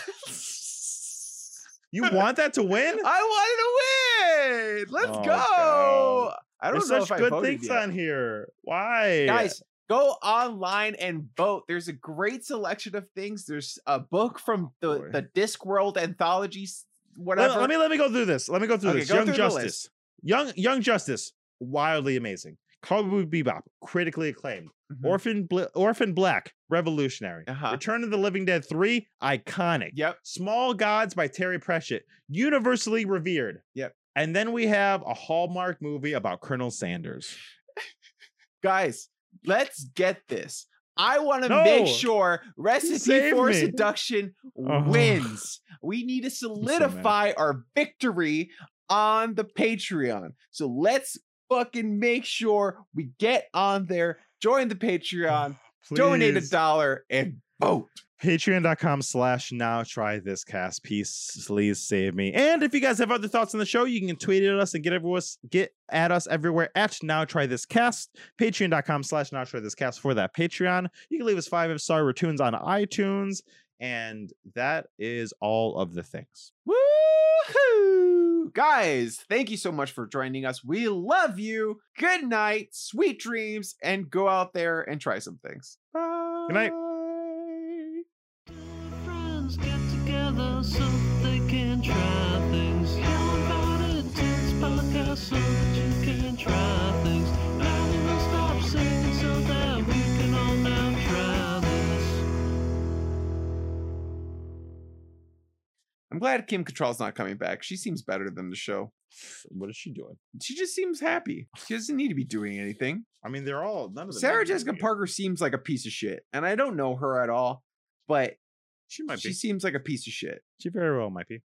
You want that to win? I wanted to win. Let's Oh, go. God. I don't There's know such if I good things yet. on here. Why? guys go online and vote there's a great selection of things there's a book from the boy. the discworld anthologies Let- whatever Let, me let me go through this. Let me go through Okay, this. go Young through Justice. Young Young Justice, wildly amazing. Cowboy Bebop, critically acclaimed. Mhm. Orphan Bl- Orphan Black, revolutionary. Uh-huh. Return of the Living Dead 3, iconic. yep Small Gods by Terry Pratchett, universally revered. Yep. And then we have a Hallmark movie about Colonel Sanders. guys let's get this i want to No. make sure recipe Save for me. seduction Oh. wins we need to solidify our victory on the patreon so let's fucking make sure we get on there join the patreon donate a dollar and vote Patreon.com slash now try this cast. Peace, please save me. And if you guys have other thoughts on the show, you can tweet at us and get everyone get at us everywhere at now try this cast. Patreon.com slash now try this cast for that Patreon. You can leave us five star retunes on iTunes. And that is all of the things. Woo-hoo! Guys, thank you so much for joining us. We love you. Good night, sweet dreams, and go out there and try some things. Bye. Good night. together so they can try things. About it, podcast so that you can try things. Now we will stop singing so that we can all now try this. I'm glad Kim Cattrall's not coming back. She seems better than the show. What is she doing? She just seems happy. She doesn't need to be doing anything. I mean, they're all none of them. Sarah Jessica Parker seems like a piece of shit, and I don't know her at all, but she might she be. She seems like a piece of shit. She very well might be.